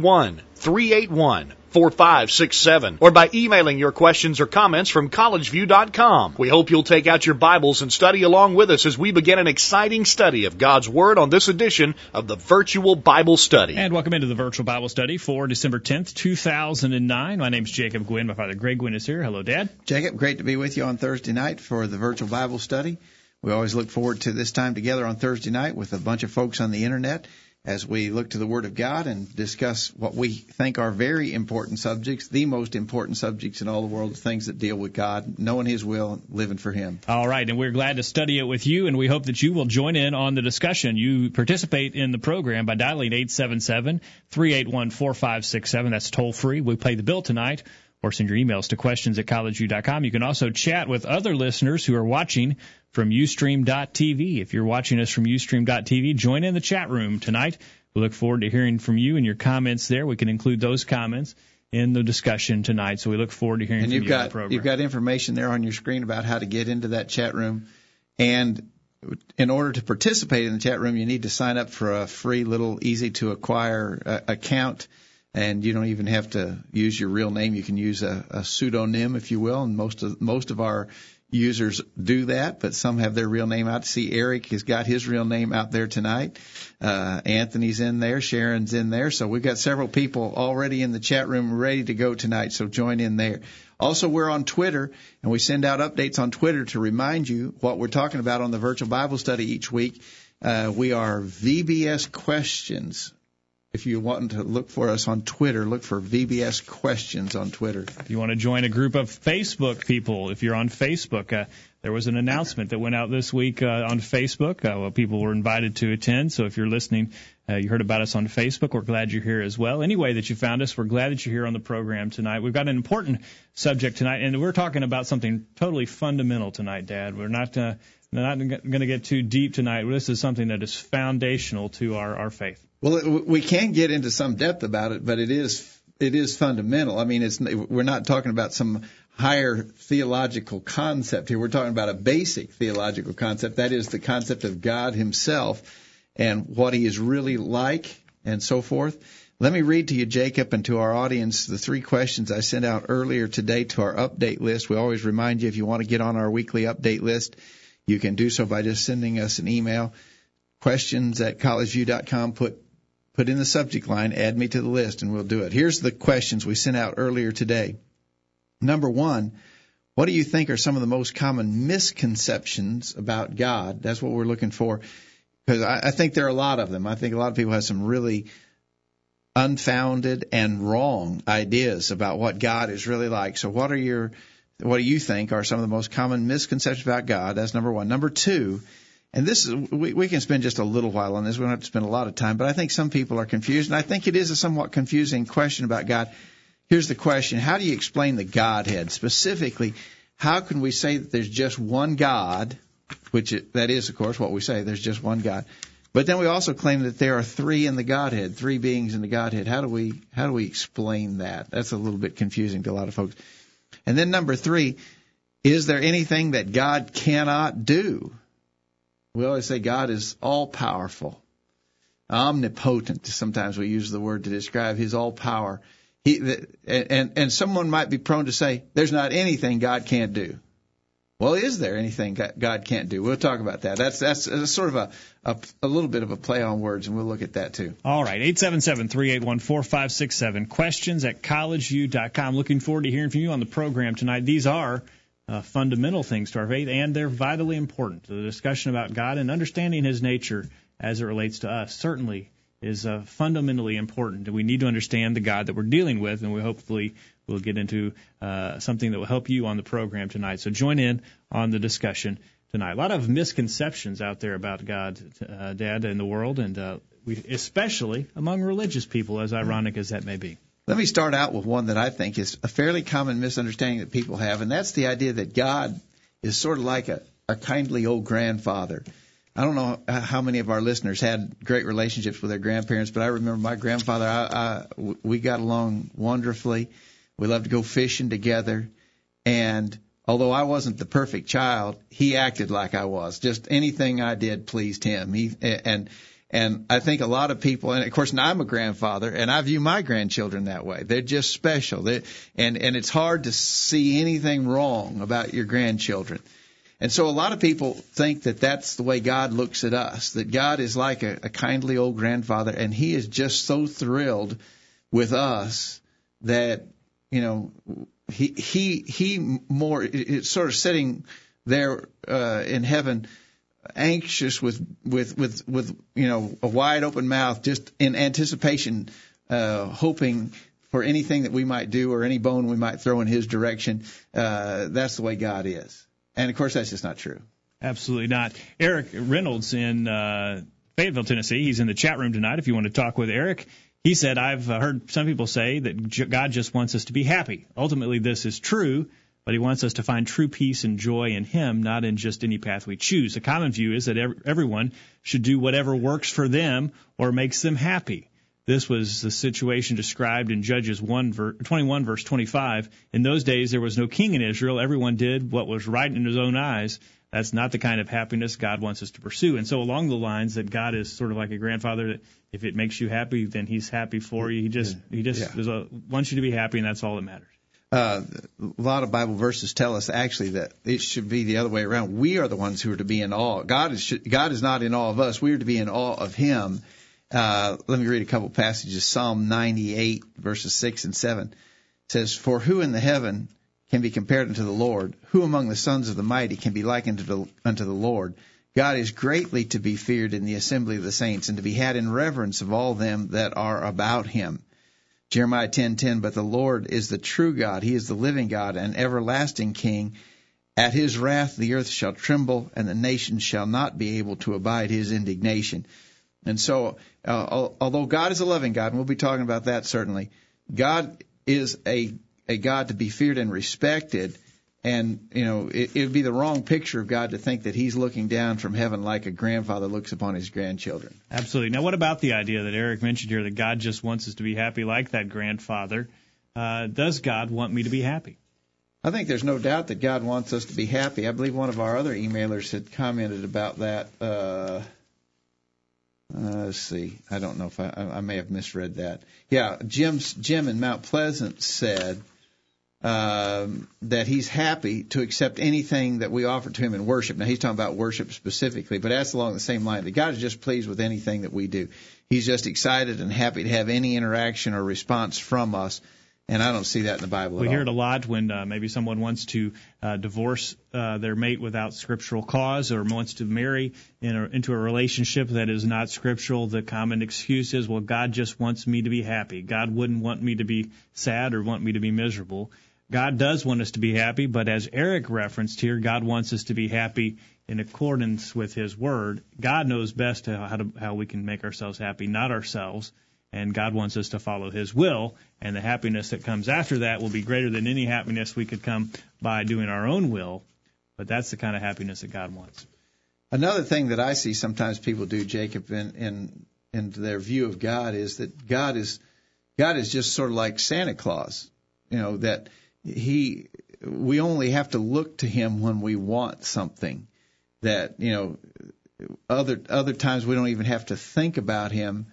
381 4567 or by emailing your questions or comments from collegeview.com. We hope you'll take out your Bibles and study along with us as we begin an exciting study of God's Word on this edition of the Virtual Bible Study. And welcome into the Virtual Bible Study for December 10th, 2009. My name is Jacob Gwynn. My father Greg Gwynn is here. Hello, Dad. Jacob, great to be with you on Thursday night for the Virtual Bible Study. We always look forward to this time together on Thursday night with a bunch of folks on the internet as we look to the Word of God and discuss what we think are very important subjects, the most important subjects in all the world, things that deal with God, knowing His will, living for Him. All right, and we're glad to study it with you, and we hope that you will join in on the discussion. You participate in the program by dialing 877 381 4567. That's toll free. We pay the bill tonight or send your emails to questions at collegeview.com. You can also chat with other listeners who are watching from Ustream.tv. If you're watching us from Ustream.tv, join in the chat room tonight. We look forward to hearing from you and your comments there. We can include those comments in the discussion tonight. So we look forward to hearing and from you've you got, program. You've got information there on your screen about how to get into that chat room. And in order to participate in the chat room, you need to sign up for a free little easy to acquire uh, account and you don't even have to use your real name. You can use a, a pseudonym, if you will, and most of most of our users do that, but some have their real name out. See, Eric has got his real name out there tonight. Uh, Anthony's in there, Sharon's in there, so we've got several people already in the chat room ready to go tonight. So join in there. Also, we're on Twitter, and we send out updates on Twitter to remind you what we're talking about on the virtual Bible study each week. Uh, we are VBS Questions if you want to look for us on Twitter, look for VBS Questions on Twitter. If you want to join a group of Facebook people, if you're on Facebook, uh, there was an announcement that went out this week uh, on Facebook. Uh, well, people were invited to attend. So if you're listening, uh, you heard about us on Facebook. We're glad you're here as well. Any way that you found us, we're glad that you're here on the program tonight. We've got an important subject tonight, and we're talking about something totally fundamental tonight, Dad. We're not uh, not going to get too deep tonight. This is something that is foundational to our, our faith. Well, we can get into some depth about it, but it is it is fundamental. I mean, it's we're not talking about some higher theological concept here. We're talking about a basic theological concept. That is the concept of God Himself and what He is really like, and so forth. Let me read to you, Jacob, and to our audience the three questions I sent out earlier today to our update list. We always remind you if you want to get on our weekly update list, you can do so by just sending us an email. Questions at collegeview.com. Put put in the subject line, add me to the list, and we'll do it. Here's the questions we sent out earlier today. Number one, what do you think are some of the most common misconceptions about God? That's what we're looking for. Because I, I think there are a lot of them. I think a lot of people have some really unfounded and wrong ideas about what God is really like. So what are your what do you think are some of the most common misconceptions about God? That's number one. Number two, and this is, we, we can spend just a little while on this. We don't have to spend a lot of time, but I think some people are confused, and I think it is a somewhat confusing question about God. Here's the question: How do you explain the Godhead specifically? How can we say that there's just one God, which it, that is, of course, what we say. There's just one God, but then we also claim that there are three in the Godhead, three beings in the Godhead. How do we how do we explain that? That's a little bit confusing to a lot of folks. And then number three, is there anything that God cannot do? We always say God is all powerful, omnipotent. Sometimes we use the word to describe His all power. He, and, and someone might be prone to say, there's not anything God can't do. Well, is there anything God can't do? We'll talk about that. That's that's, sort of a, a, a little bit of a play on words, and we'll look at that too. All right, eight seven seven three eight one four five six seven. Questions at collegeview.com. Looking forward to hearing from you on the program tonight. These are uh, fundamental things to our faith, and they're vitally important. The discussion about God and understanding His nature as it relates to us certainly is uh, fundamentally important. We need to understand the God that we're dealing with, and we hopefully will get into uh, something that will help you on the program tonight. So join in on the discussion tonight. A lot of misconceptions out there about God, uh, Dad, in the world, and uh, we, especially among religious people, as ironic as that may be. Let me start out with one that I think is a fairly common misunderstanding that people have, and that's the idea that God is sort of like a, a kindly old grandfather. I don't know how many of our listeners had great relationships with their grandparents, but I remember my grandfather. I, I, we got along wonderfully. We loved to go fishing together, and although I wasn't the perfect child, he acted like I was. Just anything I did pleased him. He and and I think a lot of people, and of course, now I'm a grandfather, and I view my grandchildren that way. They're just special. They, and and it's hard to see anything wrong about your grandchildren. And so a lot of people think that that's the way God looks at us, that God is like a, a kindly old grandfather and he is just so thrilled with us that, you know, he, he, he more, it's sort of sitting there, uh, in heaven, anxious with, with, with, with, you know, a wide open mouth, just in anticipation, uh, hoping for anything that we might do or any bone we might throw in his direction. Uh, that's the way God is. And of course, that's just not true. Absolutely not. Eric Reynolds in uh, Fayetteville, Tennessee. He's in the chat room tonight. If you want to talk with Eric, he said, "I've uh, heard some people say that God just wants us to be happy. Ultimately, this is true." But he wants us to find true peace and joy in him, not in just any path we choose. The common view is that everyone should do whatever works for them or makes them happy. This was the situation described in Judges 1 ver- 21 verse 25. In those days there was no king in Israel. Everyone did what was right in his own eyes. That's not the kind of happiness God wants us to pursue. And so along the lines that God is sort of like a grandfather that if it makes you happy, then he's happy for you. He just he just yeah. a, wants you to be happy and that's all that matters. Uh, a lot of Bible verses tell us actually that it should be the other way around. We are the ones who are to be in awe. God is God is not in awe of us. We are to be in awe of Him uh, let me read a couple passages. Psalm 98, verses 6 and 7 says, For who in the heaven can be compared unto the Lord? Who among the sons of the mighty can be likened the, unto the Lord? God is greatly to be feared in the assembly of the saints, and to be had in reverence of all them that are about him. Jeremiah 10:10 But the Lord is the true God; he is the living God and everlasting King. At his wrath the earth shall tremble, and the nations shall not be able to abide his indignation. And so, uh, although God is a loving God, and we'll be talking about that certainly, God is a a God to be feared and respected. And you know, it, it would be the wrong picture of God to think that He's looking down from heaven like a grandfather looks upon his grandchildren. Absolutely. Now, what about the idea that Eric mentioned here that God just wants us to be happy like that grandfather? Uh, does God want me to be happy? I think there's no doubt that God wants us to be happy. I believe one of our other emailers had commented about that. Uh, uh, let's see. I don't know if I, I may have misread that. Yeah, Jim's, Jim in Mount Pleasant said um, that he's happy to accept anything that we offer to him in worship. Now he's talking about worship specifically, but that's along the same line. That God is just pleased with anything that we do. He's just excited and happy to have any interaction or response from us and I don't see that in the Bible. We hear it a lot when uh, maybe someone wants to uh, divorce uh, their mate without scriptural cause, or wants to marry in a, into a relationship that is not scriptural. The common excuse is, "Well, God just wants me to be happy. God wouldn't want me to be sad or want me to be miserable." God does want us to be happy, but as Eric referenced here, God wants us to be happy in accordance with His Word. God knows best how to, how we can make ourselves happy, not ourselves and God wants us to follow His will, and the happiness that comes after that will be greater than any happiness we could come by doing our own will. But that's the kind of happiness that God wants. Another thing that I see sometimes people do, Jacob, in in, in their view of God is that God is God is just sort of like Santa Claus, you know that he we only have to look to him when we want something that you know other other times we don't even have to think about him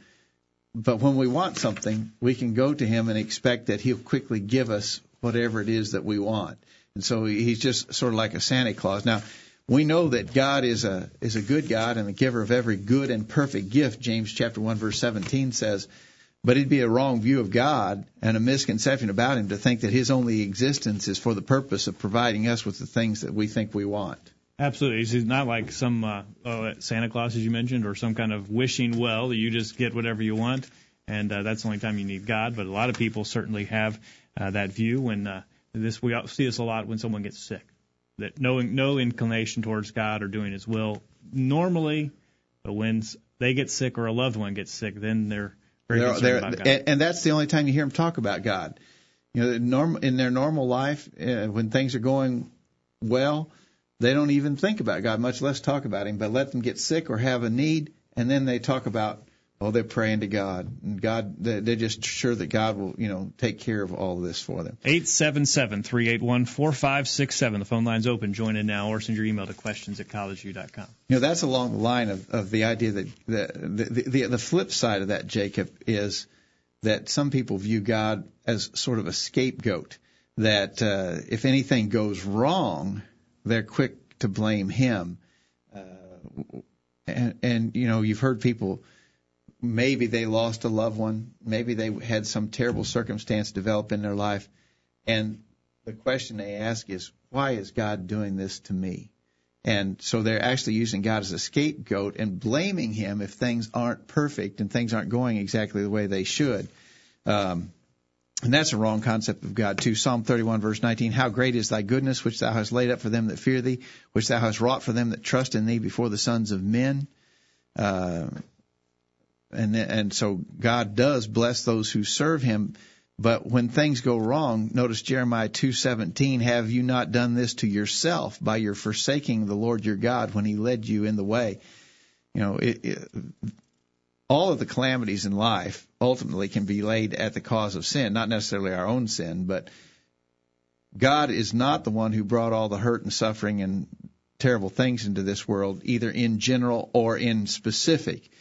but when we want something, we can go to him and expect that he'll quickly give us whatever it is that we want. And so he's just sort of like a Santa Claus. Now, we know that God is a is a good God and the giver of every good and perfect gift. James chapter 1 verse 17 says, but it'd be a wrong view of God and a misconception about him to think that his only existence is for the purpose of providing us with the things that we think we want. Absolutely. He's not like some uh, oh, Santa Claus, as you mentioned, or some kind of wishing well that you just get whatever you want, and uh, that's the only time you need God. But a lot of people certainly have uh, that view. When uh, this, we see this a lot when someone gets sick, that no no inclination towards God or doing His will normally, but when they get sick or a loved one gets sick, then they're they're, they're. And, and that's the only time you hear them talk about God. You know, norm, in their normal life, uh, when things are going well, they don't even think about God, much less talk about Him. But let them get sick or have a need, and then they talk about Oh, they're praying to God, and God, they're just sure that God will, you know, take care of all of this for them. Eight seven seven three eight one four five six seven. The phone line's open. Join in now, or send your email to questions at collegeview.com. You know, that's along the line of, of the idea that the, the the the flip side of that, Jacob, is that some people view God as sort of a scapegoat. That uh, if anything goes wrong, they're quick to blame Him. Uh, and, and you know, you've heard people maybe they lost a loved one, maybe they had some terrible circumstance develop in their life, and the question they ask is, why is God doing this to me? And so they're actually using God as a scapegoat and blaming Him if things aren't perfect and things aren't going exactly the way they should. Um, and that's a wrong concept of God too. Psalm 31 verse 19, how great is thy goodness which thou hast laid up for them that fear thee, which thou hast wrought for them that trust in thee before the sons of men. Uh, and and so God does bless those who serve Him. But when things go wrong, notice Jeremiah 2:17, have you not done this to yourself by your forsaking the Lord your God when he led you in the way? You know, it, it, all of the calamities in life ultimately can be laid at the cause of sin, not necessarily our own sin, but God is not the one who brought all the hurt and suffering and terrible things into this world, either in general or in specific.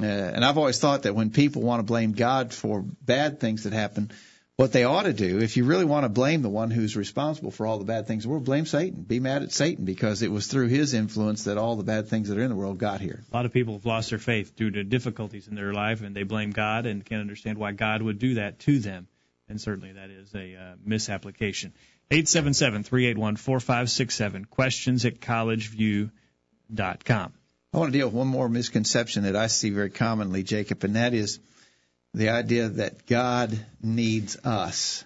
Uh, and I've always thought that when people want to blame God for bad things that happen, what they ought to do, if you really want to blame the one who's responsible for all the bad things in the world, blame Satan. Be mad at Satan because it was through his influence that all the bad things that are in the world got here. A lot of people have lost their faith due to difficulties in their life, and they blame God and can't understand why God would do that to them. And certainly that is a uh, misapplication. 877-381-4567. Questions at collegeview.com. I want to deal with one more misconception that I see very commonly, Jacob, and that is the idea that God needs us.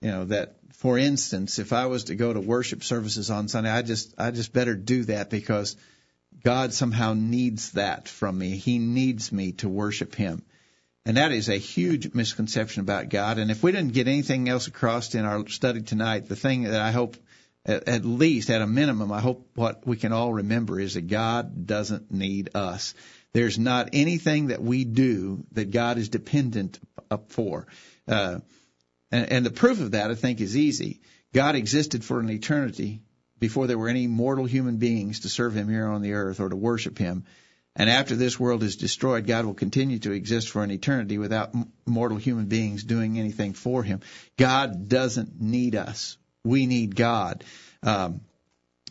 You know, that for instance, if I was to go to worship services on Sunday, I just I just better do that because God somehow needs that from me. He needs me to worship him. And that is a huge misconception about God. And if we didn't get anything else across in our study tonight, the thing that I hope at, at least at a minimum, I hope what we can all remember is that God doesn't need us. There's not anything that we do that God is dependent up for. Uh, and, and the proof of that, I think, is easy. God existed for an eternity before there were any mortal human beings to serve Him here on the earth or to worship Him. And after this world is destroyed, God will continue to exist for an eternity without mortal human beings doing anything for Him. God doesn't need us we need God. Um,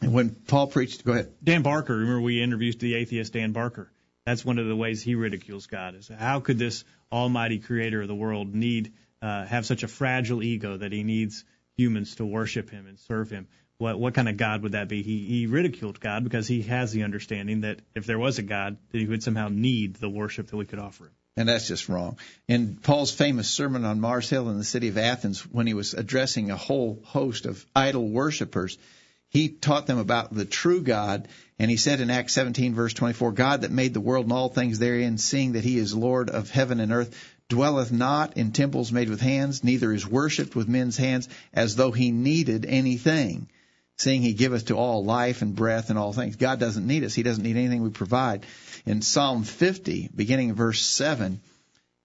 and when Paul preached, go ahead. Dan Barker, remember we interviewed the atheist Dan Barker. That's one of the ways he ridicules God. Is how could this Almighty Creator of the world need uh, have such a fragile ego that he needs humans to worship him and serve him? What what kind of God would that be? He he ridiculed God because he has the understanding that if there was a God, that he would somehow need the worship that we could offer him. And that's just wrong. In Paul's famous sermon on Mars Hill in the city of Athens, when he was addressing a whole host of idol worshippers, he taught them about the true God. And he said in Acts 17 verse 24, God that made the world and all things therein, seeing that he is Lord of heaven and earth, dwelleth not in temples made with hands, neither is worshipped with men's hands, as though he needed anything seeing he giveth to all life and breath and all things. God doesn't need us. He doesn't need anything we provide. In Psalm 50, beginning in verse 7,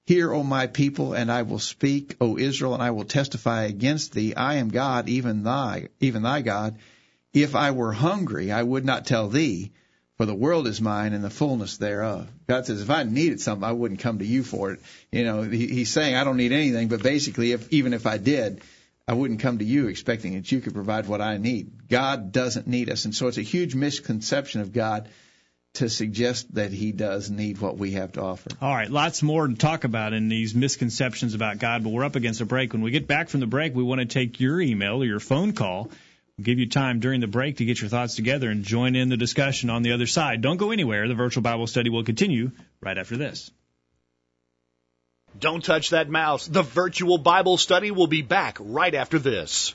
Hear, O my people, and I will speak, O Israel, and I will testify against thee. I am God, even thy, even thy God. If I were hungry, I would not tell thee, for the world is mine and the fullness thereof. God says, if I needed something, I wouldn't come to you for it. You know, he, he's saying I don't need anything, but basically, if even if I did, I wouldn't come to you expecting that you could provide what I need. God doesn't need us. And so it's a huge misconception of God to suggest that he does need what we have to offer. All right, lots more to talk about in these misconceptions about God, but we're up against a break. When we get back from the break, we want to take your email or your phone call. We'll give you time during the break to get your thoughts together and join in the discussion on the other side. Don't go anywhere. The virtual Bible study will continue right after this. Don't touch that mouse. The virtual Bible study will be back right after this.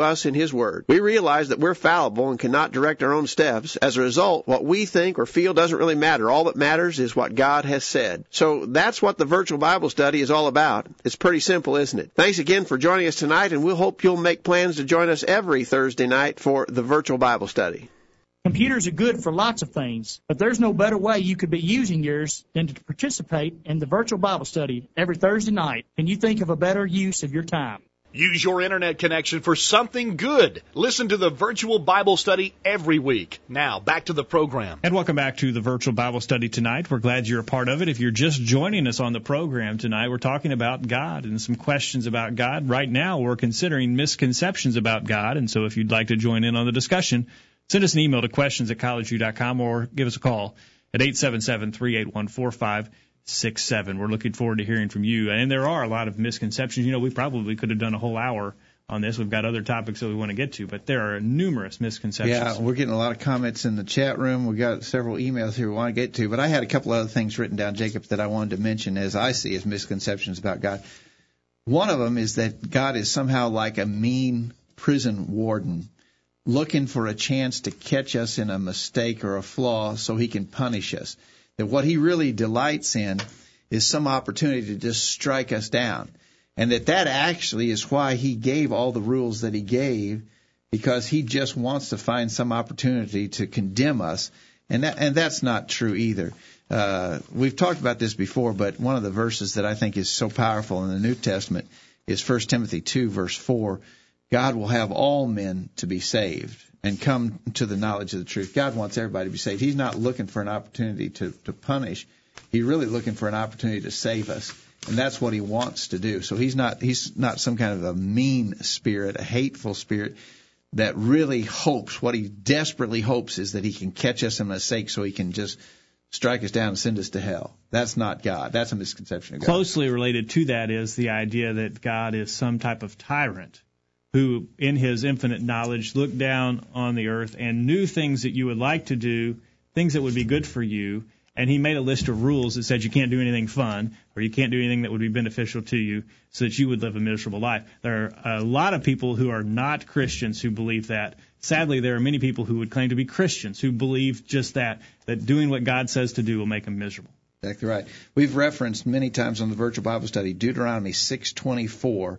us in His Word. We realize that we're fallible and cannot direct our own steps. As a result, what we think or feel doesn't really matter. All that matters is what God has said. So that's what the virtual Bible study is all about. It's pretty simple, isn't it? Thanks again for joining us tonight, and we'll hope you'll make plans to join us every Thursday night for the virtual Bible study. Computers are good for lots of things, but there's no better way you could be using yours than to participate in the virtual Bible study every Thursday night. Can you think of a better use of your time? Use your internet connection for something good. Listen to the virtual Bible study every week. Now, back to the program. And welcome back to the virtual Bible study tonight. We're glad you're a part of it. If you're just joining us on the program tonight, we're talking about God and some questions about God. Right now, we're considering misconceptions about God. And so if you'd like to join in on the discussion, send us an email to questions at collegeview.com or give us a call at 877 381 six seven. We're looking forward to hearing from you. And there are a lot of misconceptions. You know, we probably could have done a whole hour on this. We've got other topics that we want to get to, but there are numerous misconceptions. Yeah, we're getting a lot of comments in the chat room. We've got several emails here we want to get to, but I had a couple other things written down, Jacob, that I wanted to mention as I see as misconceptions about God. One of them is that God is somehow like a mean prison warden looking for a chance to catch us in a mistake or a flaw so he can punish us that what he really delights in is some opportunity to just strike us down. And that that actually is why he gave all the rules that he gave, because he just wants to find some opportunity to condemn us. And that, and that's not true either. Uh, we've talked about this before, but one of the verses that I think is so powerful in the New Testament is 1 Timothy 2 verse 4. God will have all men to be saved and come to the knowledge of the truth. God wants everybody to be saved. He's not looking for an opportunity to, to punish. He's really looking for an opportunity to save us. And that's what he wants to do. So he's not he's not some kind of a mean spirit, a hateful spirit that really hopes what he desperately hopes is that he can catch us in a mistake so he can just strike us down and send us to hell. That's not God. That's a misconception of God. Closely related to that is the idea that God is some type of tyrant who, in his infinite knowledge, looked down on the earth and knew things that you would like to do, things that would be good for you, and he made a list of rules that said you can't do anything fun or you can't do anything that would be beneficial to you so that you would live a miserable life. There are a lot of people who are not Christians who believe that. Sadly, there are many people who would claim to be Christians who believe just that, that doing what God says to do will make them miserable. Exactly right. We've referenced many times on the virtual Bible study Deuteronomy 624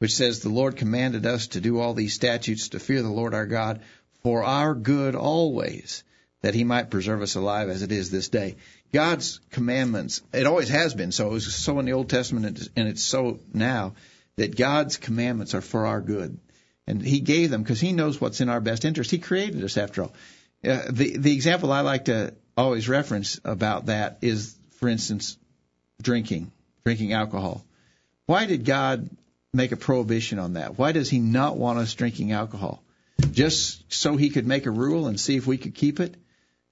which says, The Lord commanded us to do all these statutes to fear the Lord our God for our good always, that he might preserve us alive as it is this day. God's commandments, it always has been so. It was so in the Old Testament and it's so now that God's commandments are for our good. And he gave them because he knows what's in our best interest. He created us after all. Uh, the, the example I like to always reference about that is, for instance, drinking, drinking alcohol. Why did God make a prohibition on that? Why does he not want us drinking alcohol? Just so he could make a rule and see if we could keep it?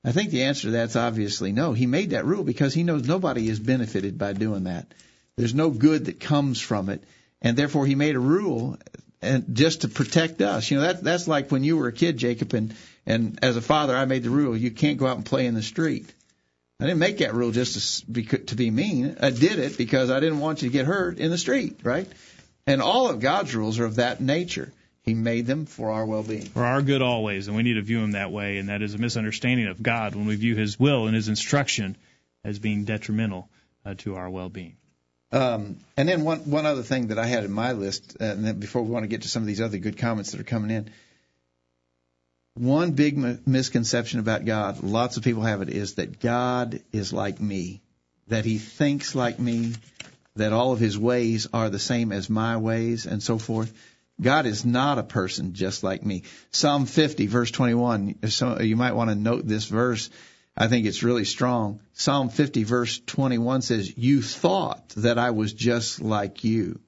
I think the answer to that's obviously no. He made that rule because he knows nobody is benefited by doing that. There's no good that comes from it, and therefore he made a rule and just to protect us. You know that that's like when you were a kid, Jacob, and and as a father, I made the rule you can't go out and play in the street. I didn't make that rule just to be, to be mean. I did it because I didn't want you to get hurt in the street, right? And all of God's rules are of that nature. He made them for our well-being. For our good always, and we need to view him that way. And that is a misunderstanding of God when we view His will and His instruction as being detrimental uh, to our well-being. Um, and then one one other thing that I had in my list, uh, and then before we want to get to some of these other good comments that are coming in, one big m- misconception about God, lots of people have it, is that God is like me, that He thinks like me, that all of his ways are the same as my ways and so forth. God is not a person just like me. Psalm 50 verse 21, so you might want to note this verse. I think it's really strong. Psalm 50 verse 21 says, you thought that I was just like you.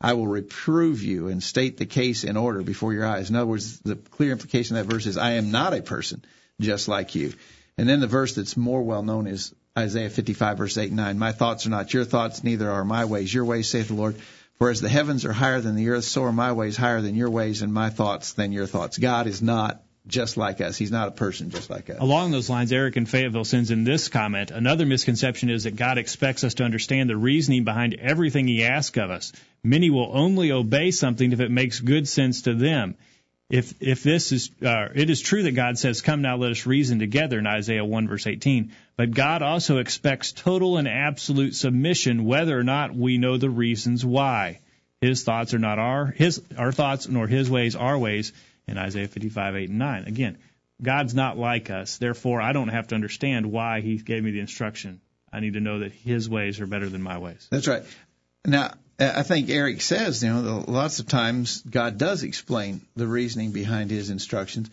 I will reprove you and state the case in order before your eyes. In other words, the clear implication of that verse is, I am not a person just like you. And then the verse that's more well known is Isaiah 55 verse 8 and 9. My thoughts are not your thoughts, neither are my ways your ways, saith the Lord. For as the heavens are higher than the earth, so are my ways higher than your ways, and my thoughts than your thoughts. God is not just like us. He's not a person just like us. Along those lines, Eric in Fayetteville sends in this comment. Another misconception is that God expects us to understand the reasoning behind everything He asks of us. Many will only obey something if it makes good sense to them. If if this is uh, it is true that God says, "Come now, let us reason together" in Isaiah 1 verse 18. But God also expects total and absolute submission, whether or not we know the reasons why. His thoughts are not our his our thoughts, nor His ways our ways in Isaiah 55, 8, and 9. Again, God's not like us. Therefore, I don't have to understand why He gave me the instruction. I need to know that His ways are better than my ways. That's right. Now, I think Eric says, you know, lots of times God does explain the reasoning behind His instructions.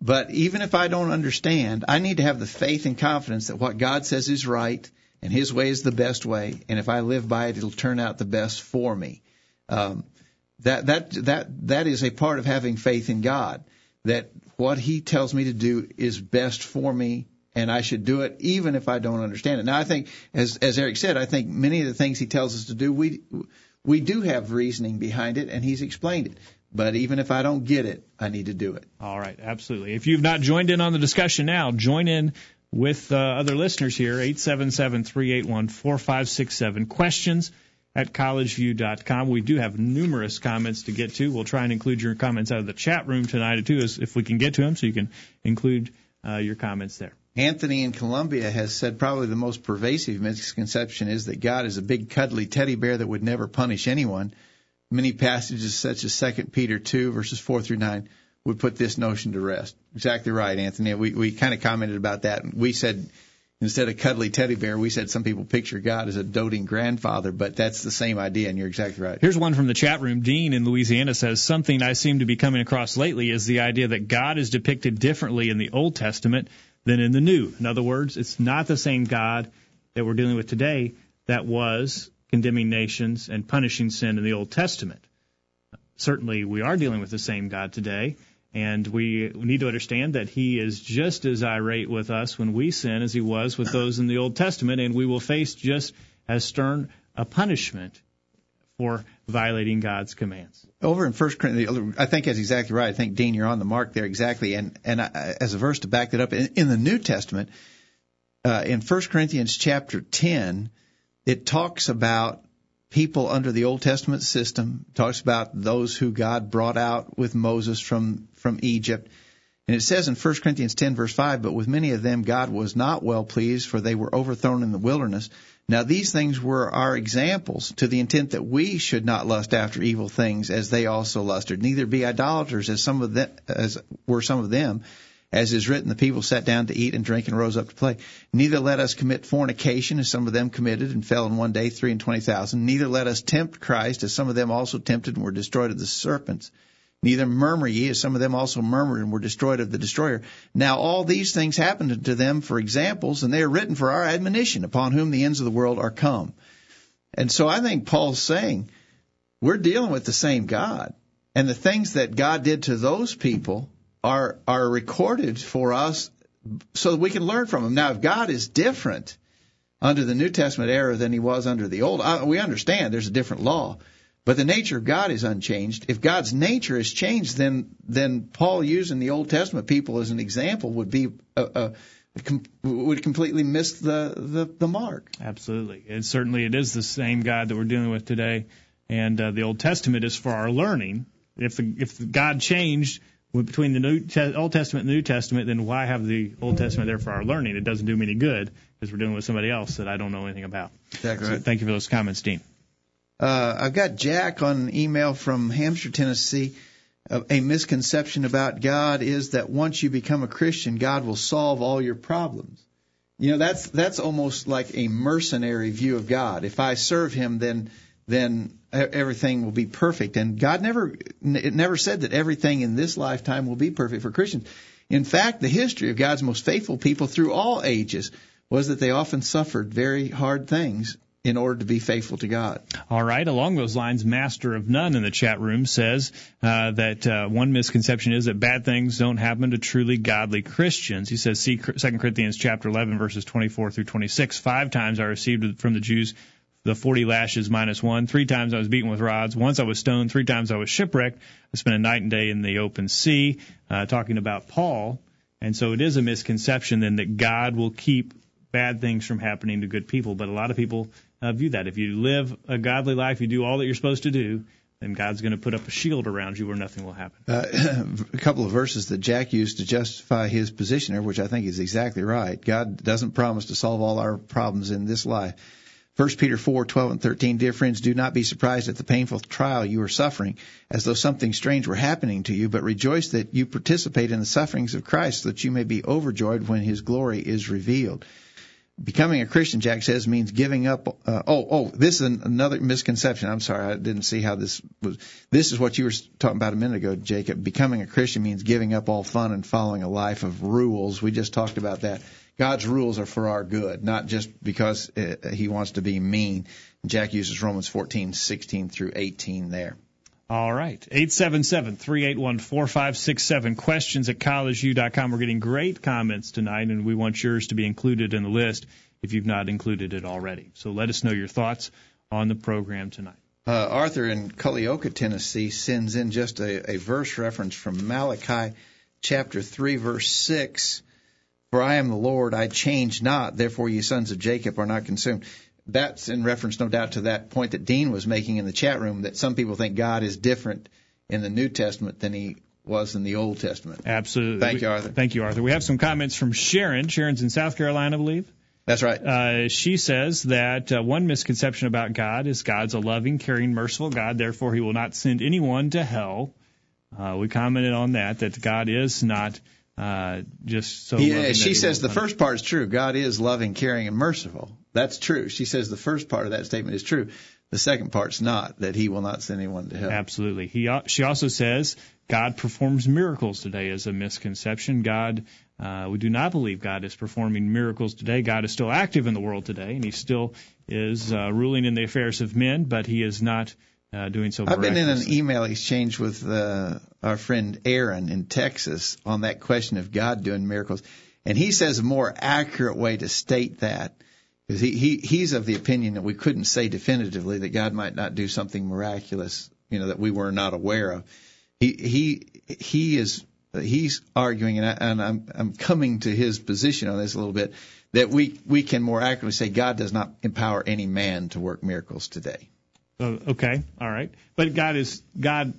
But even if I don't understand, I need to have the faith and confidence that what God says is right and His way is the best way. And if I live by it, it'll turn out the best for me. Um, that that that that is a part of having faith in God. That what He tells me to do is best for me, and I should do it even if I don't understand it. Now, I think, as as Eric said, I think many of the things He tells us to do, we we do have reasoning behind it, and He's explained it. But even if I don't get it, I need to do it. All right, absolutely. If you've not joined in on the discussion now, join in with uh, other listeners here. Eight seven seven three eight one four five six seven. Questions at collegeview.com. We do have numerous comments to get to. We'll try and include your comments out of the chat room tonight too, if we can get to them, so you can include uh, your comments there. Anthony in Columbia has said probably the most pervasive misconception is that God is a big cuddly teddy bear that would never punish anyone. Many passages such as 2 Peter 2 verses 4 through 9 would put this notion to rest. Exactly right, Anthony. We we kind of commented about that. We said instead of cuddly teddy bear, we said some people picture God as a doting grandfather, but that's the same idea, and you're exactly right. Here's one from the chat room. Dean in Louisiana says something I seem to be coming across lately is the idea that God is depicted differently in the Old Testament than in the New. In other words, it's not the same God that we're dealing with today that was condemning nations and punishing sin in the Old Testament. Certainly, we are dealing with the same God today, and we need to understand that He is just as irate with us when we sin as He was with those in the Old Testament, and we will face just as stern a punishment for violating God's commands. Over in First Corinthians, I think that's exactly right. I think Dean, you're on the mark there exactly. And and I, as a verse to back that up, in, in the New Testament, uh, in First Corinthians chapter 10, it talks about people under the Old Testament system, talks about those who God brought out with Moses from, from Egypt. And it says in 1 Corinthians 10 verse 5, but with many of them God was not well pleased, for they were overthrown in the wilderness. Now these things were our examples to the intent that we should not lust after evil things as they also lusted, neither be idolaters as some of them, as were some of them, as is written, the people sat down to eat and drink and rose up to play. Neither let us commit fornication, as some of them committed and fell in one day three and twenty thousand. Neither let us tempt Christ, as some of them also tempted and were destroyed of the serpents. Neither murmur ye, as some of them also murmured and were destroyed of the destroyer. Now all these things happened to them for examples, and they are written for our admonition, upon whom the ends of the world are come. And so I think Paul's saying, we're dealing with the same God. And the things that God did to those people are are recorded for us so that we can learn from them. Now, if God is different under the New Testament era than he was under the Old, we understand there's a different law, but the nature of God is unchanged. If God's nature is changed, then then Paul using the Old Testament people as an example would be a, a would completely miss the, the the mark. Absolutely, and certainly it is the same God that we're dealing with today, and uh, the Old Testament is for our learning. If the, if God changed between the New Old Testament and the New Testament, then why have the Old Testament there for our learning? It doesn't do me any good because we're dealing with somebody else that I don't know anything about. Exactly. So thank you for those comments, Dean. Uh, I've got Jack on email from Hampshire, Tennessee. Uh, a misconception about God is that once you become a Christian, God will solve all your problems. You know, that's that's almost like a mercenary view of God. If I serve Him, then then everything will be perfect. And God never, it never said that everything in this lifetime will be perfect for Christians. In fact, the history of God's most faithful people through all ages was that they often suffered very hard things in order to be faithful to God. All right. Along those lines, Master of None in the chat room says uh, that uh, one misconception is that bad things don't happen to truly godly Christians. He says, see 2 Corinthians chapter 11, verses 24 through 26. Five times I received from the Jews the 40 lashes minus one. Three times I was beaten with rods. Once I was stoned. Three times I was shipwrecked. I spent a night and day in the open sea, uh, talking about Paul. And so it is a misconception then that God will keep bad things from happening to good people. But a lot of people uh, view that. If you live a godly life, you do all that you're supposed to do, then God's going to put up a shield around you where nothing will happen. Uh, a couple of verses that Jack used to justify his position which I think is exactly right. God doesn't promise to solve all our problems in this life. 1 Peter 4, 12 and 13, dear friends, do not be surprised at the painful trial you are suffering, as though something strange were happening to you, but rejoice that you participate in the sufferings of Christ, that you may be overjoyed when his glory is revealed becoming a Christian, Jack says, means giving up. Uh, oh, oh, this is an, another misconception. I'm sorry, I didn't see how this was. This is what you were talking about a minute ago, Jacob. Becoming a Christian means giving up all fun and following a life of rules. We just talked about that. God's rules are for our good, not just because uh, He wants to be mean. Jack uses Romans 14, 16 through 18 there. All right. 877-381-4567. Questions at collegeview.com. We're getting great comments tonight, and we want yours to be included in the list if you've not included it already. So let us know your thoughts on the program tonight. Uh, Arthur in Culleoka, Tennessee, sends in just a, a verse reference from Malachi chapter 3, verse 6. For I am the Lord, I change not, therefore ye sons of Jacob are not consumed that's in reference, no doubt, to that point that Dean was making in the chat room that some people think God is different in the New Testament than he was in the Old Testament. Absolutely. Thank you, Arthur. Thank you, Arthur. We have some comments from Sharon. Sharon's in South Carolina, I believe. That's right. Uh, she says that uh, one misconception about God is God's a loving, caring, merciful God. Therefore, He will not send anyone to hell. Uh, we commented on that that God is not uh, just so. Yeah, she says the first part is true. God is loving, caring, and merciful. That's true. She says the first part of that statement is true. The second part's not that he will not send anyone to hell. Absolutely. He she also says God performs miracles today as a misconception. God uh, we do not believe God is performing miracles today. God is still active in the world today, and He still is uh, ruling in the affairs of men, but He is not uh, doing so. I've been in an email exchange with uh, our friend Aaron in Texas on that question of God doing miracles, and he says a more accurate way to state that because he, he he's of the opinion that we couldn't say definitively that God might not do something miraculous, you know, that we were not aware of. He he he is he's arguing, and, I, and I'm I'm coming to his position on this a little bit that we we can more accurately say God does not empower any man to work miracles today. Uh, okay, all right, but God is God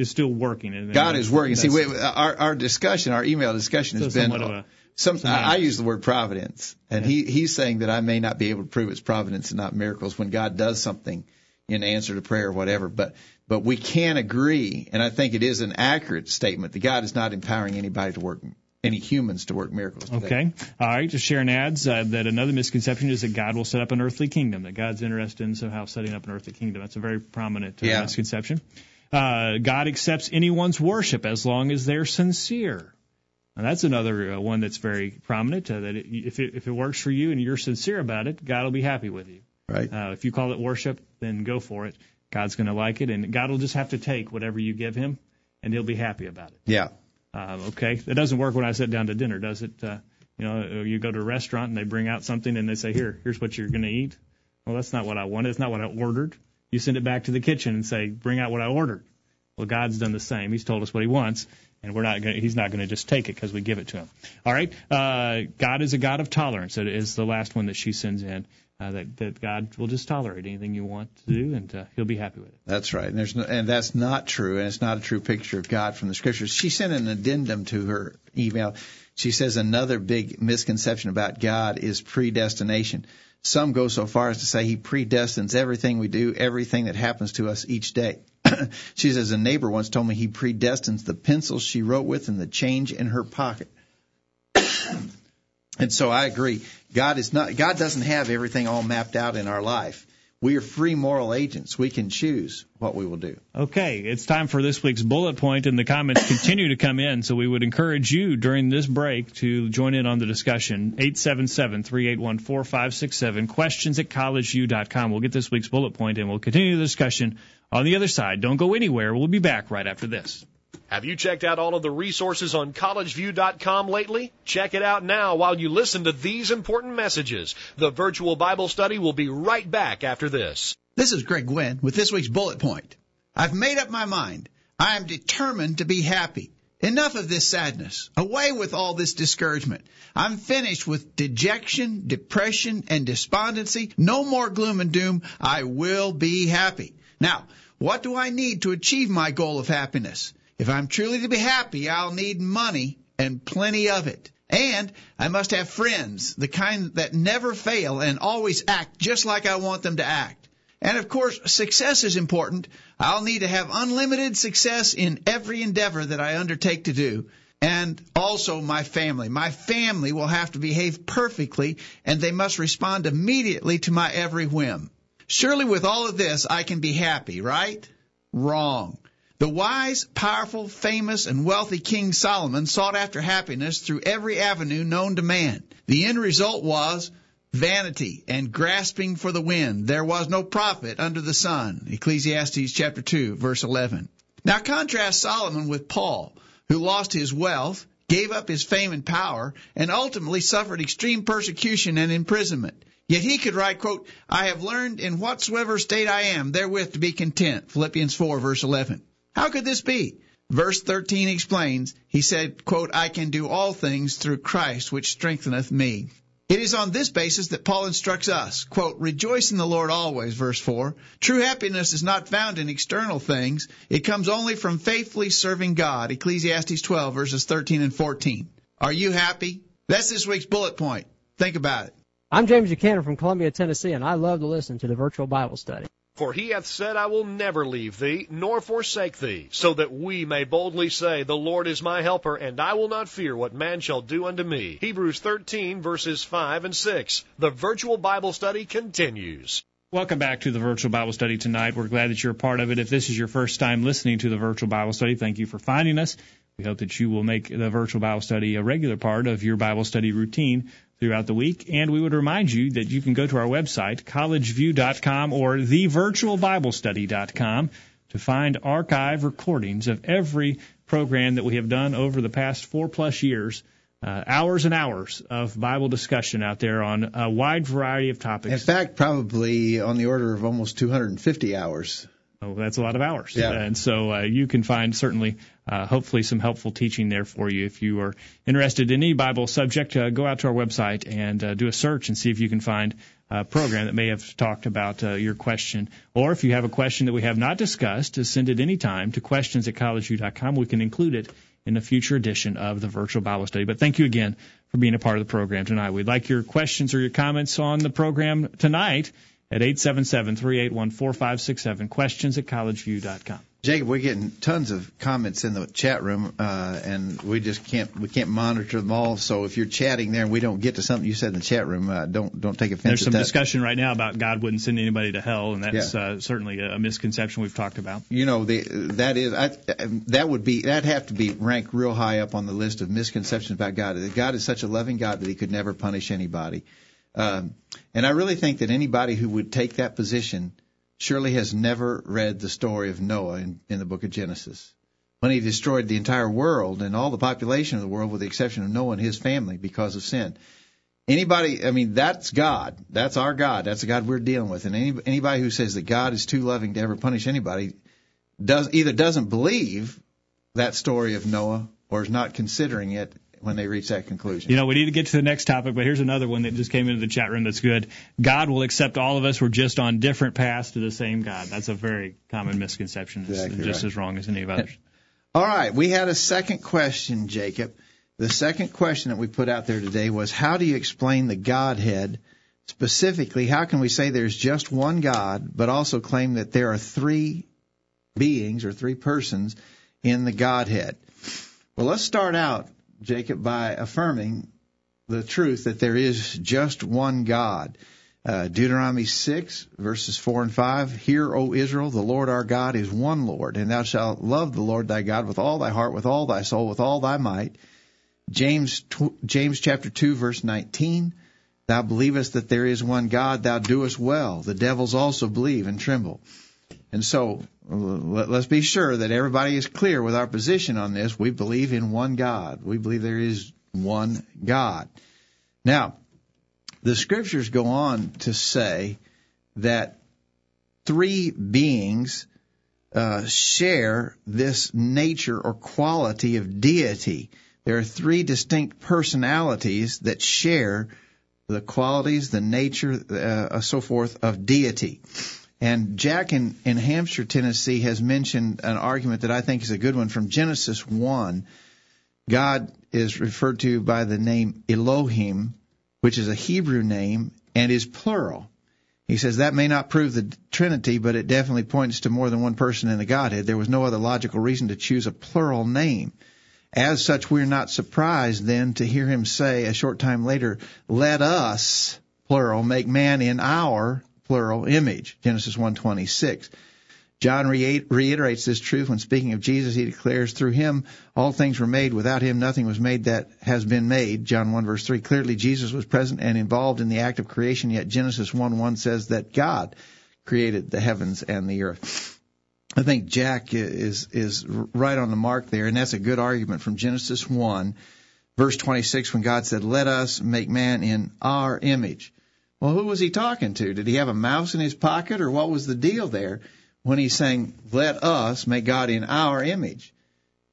is still working. And God is working. See, we, our our discussion, our email discussion has been. A, some, I, I use the word providence, and he, he's saying that I may not be able to prove it's providence and not miracles when God does something in answer to prayer or whatever. But but we can agree, and I think it is an accurate statement that God is not empowering anybody to work any humans to work miracles. Today. Okay. All right. Just Sharon adds uh, that another misconception is that God will set up an earthly kingdom, that God's interested in somehow setting up an earthly kingdom. That's a very prominent uh, yeah. misconception. Uh, God accepts anyone's worship as long as they're sincere. And that's another uh, one that's very prominent. Uh, that it, if it if it works for you and you're sincere about it, God will be happy with you. Right. Uh, if you call it worship, then go for it. God's going to like it, and God will just have to take whatever you give Him, and He'll be happy about it. Yeah. Uh, okay. That doesn't work when I sit down to dinner, does it? Uh, you know, you go to a restaurant and they bring out something and they say, "Here, here's what you're going to eat." Well, that's not what I wanted. It's not what I ordered. You send it back to the kitchen and say, "Bring out what I ordered." Well, God's done the same. He's told us what He wants, and we're not. Gonna, he's not going to just take it because we give it to him. All right. Uh, God is a God of tolerance. That is the last one that she sends in. Uh, that that God will just tolerate anything you want to do, and uh, He'll be happy with it. That's right, and there's no, and that's not true, and it's not a true picture of God from the Scriptures. She sent an addendum to her email. She says another big misconception about God is predestination. Some go so far as to say He predestines everything we do, everything that happens to us each day. she says a neighbor once told me he predestines the pencil she wrote with and the change in her pocket. and so I agree. God is not. God doesn't have everything all mapped out in our life. We are free moral agents. We can choose what we will do. Okay, it's time for this week's bullet point, and the comments continue to come in. So we would encourage you during this break to join in on the discussion. 877-381-4567. Questions at collegeview.com. We'll get this week's bullet point, and we'll continue the discussion on the other side. Don't go anywhere. We'll be back right after this. Have you checked out all of the resources on collegeview.com lately? Check it out now while you listen to these important messages. The virtual Bible study will be right back after this. This is Greg Gwynn with this week's bullet point. I've made up my mind. I am determined to be happy. Enough of this sadness. Away with all this discouragement. I'm finished with dejection, depression, and despondency. No more gloom and doom. I will be happy. Now, what do I need to achieve my goal of happiness? If I'm truly to be happy, I'll need money and plenty of it. And I must have friends, the kind that never fail and always act just like I want them to act. And of course, success is important. I'll need to have unlimited success in every endeavor that I undertake to do. And also my family. My family will have to behave perfectly and they must respond immediately to my every whim. Surely with all of this, I can be happy, right? Wrong. The wise, powerful, famous, and wealthy King Solomon sought after happiness through every avenue known to man. The end result was vanity and grasping for the wind. There was no profit under the sun. Ecclesiastes chapter 2 verse 11. Now contrast Solomon with Paul, who lost his wealth, gave up his fame and power, and ultimately suffered extreme persecution and imprisonment. Yet he could write, quote, I have learned in whatsoever state I am therewith to be content. Philippians 4 verse 11. How could this be? Verse 13 explains, he said, quote, I can do all things through Christ which strengtheneth me. It is on this basis that Paul instructs us, quote, rejoice in the Lord always, verse 4. True happiness is not found in external things. It comes only from faithfully serving God, Ecclesiastes 12 verses 13 and 14. Are you happy? That's this week's bullet point. Think about it. I'm James Buchanan from Columbia, Tennessee, and I love to listen to the virtual Bible study. For he hath said, I will never leave thee, nor forsake thee, so that we may boldly say, The Lord is my helper, and I will not fear what man shall do unto me. Hebrews 13, verses 5 and 6. The virtual Bible study continues. Welcome back to the virtual Bible study tonight. We're glad that you're a part of it. If this is your first time listening to the virtual Bible study, thank you for finding us. We hope that you will make the virtual Bible study a regular part of your Bible study routine throughout the week. And we would remind you that you can go to our website, collegeview.com or thevirtualbiblestudy.com to find archive recordings of every program that we have done over the past four plus years. Uh, hours and hours of Bible discussion out there on a wide variety of topics. In fact, probably on the order of almost 250 hours. Oh, that's a lot of hours. Yeah. And so uh, you can find certainly, uh, hopefully, some helpful teaching there for you. If you are interested in any Bible subject, uh, go out to our website and uh, do a search and see if you can find a program that may have talked about uh, your question. Or if you have a question that we have not discussed, to send it anytime to questions at collegeview.com. We can include it in a future edition of the virtual Bible study. But thank you again for being a part of the program tonight. We'd like your questions or your comments on the program tonight at 877-381-4567, questions at collegeview.com. Jacob, we're getting tons of comments in the chat room, uh, and we just can't we can't monitor them all. So if you're chatting there and we don't get to something you said in the chat room, uh, don't don't take offense. There's some that. discussion right now about God wouldn't send anybody to hell, and that's uh, certainly a misconception we've talked about. You know, the, that is I, that would be that have to be ranked real high up on the list of misconceptions about God. That God is such a loving God that He could never punish anybody. Um, and I really think that anybody who would take that position surely has never read the story of Noah in, in the book of Genesis. When he destroyed the entire world and all the population of the world with the exception of Noah and his family because of sin. Anybody, I mean, that's God. That's our God. That's the God we're dealing with. And any, anybody who says that God is too loving to ever punish anybody does either doesn't believe that story of Noah or is not considering it when they reach that conclusion. You know, we need to get to the next topic, but here's another one that just came into the chat room that's good. God will accept all of us. We're just on different paths to the same God. That's a very common misconception. It's Exactly just right. as wrong as any of others. All right, we had a second question, Jacob. The second question that we put out there today was how do you explain the Godhead? Specifically, how can we say there's just one God, but also claim that there are three beings or three persons in the Godhead? Well, let's start out, Jacob, by affirming the truth that there is just one God. Uh, Deuteronomy 6, verses 4 and 5. Hear, O Israel, the Lord our God is one Lord, and thou shalt love the Lord thy God with all thy heart, with all thy soul, with all thy might. James, James chapter 2, verse 19. Thou believest that there is one God, thou doest well. The devils also believe and tremble. And so, let's be sure that everybody is clear with our position on this. We believe in one God. We believe there is one God. Now, the scriptures go on to say that three beings uh, share this nature or quality of deity. There are three distinct personalities that share the qualities, the nature, uh, so forth of deity. And Jack in, in Hampshire, Tennessee has mentioned an argument that I think is a good one from Genesis 1. God is referred to by the name Elohim, which is a Hebrew name and is plural. He says that may not prove the Trinity, but it definitely points to more than one person in the Godhead. There was no other logical reason to choose a plural name. As such, we're not surprised then to hear him say a short time later, let us, plural, make man in our, plural, image. Genesis 126. John reiterates this truth when speaking of Jesus. He declares, through him all things were made. Without him nothing was made that has been made. John 1 verse 3. Clearly Jesus was present and involved in the act of creation, yet Genesis 1 1 says that God created the heavens and the earth. I think Jack is, is right on the mark there, and that's a good argument from Genesis 1 verse 26 when God said, let us make man in our image. Well, who was he talking to? Did he have a mouse in his pocket or what was the deal there? when he's saying, "Let us make God in our image."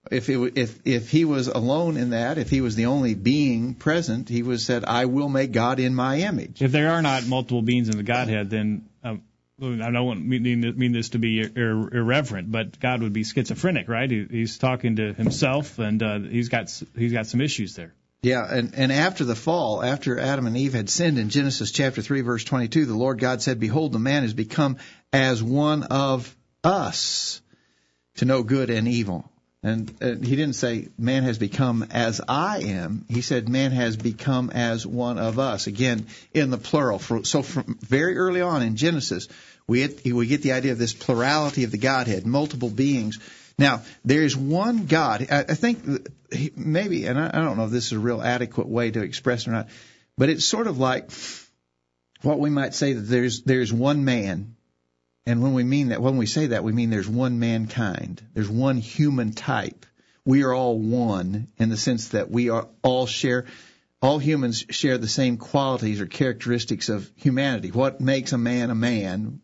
If it, if if he was alone in that, if he was the only being present, he was said, "I will make God in my image." If there are not multiple beings in the Godhead, then um, I don't mean, this to be ir- irreverent, but God would be schizophrenic, right? He, he's talking to himself, and uh, he's got he's got some issues there. Yeah, and, and after the fall, after Adam and Eve had sinned in Genesis chapter 3 verse 22, the Lord God said, Behold, the man has become as one of us to know good and evil. And he didn't say man has become as I am. He said man has become as one of us. Again, in the plural. So from very early on in Genesis, we we get the idea of this plurality of the Godhead, multiple beings now, there is one God. I, think maybe, and I, I don't know if this is a real adequate way to express it or not, but it's sort of like what we might say that there's there's one man, and when we mean that, when we say that, we mean there's one mankind, there's one human type. We are all one in the sense that we are all share all humans share the same qualities or characteristics of humanity. What makes a man a man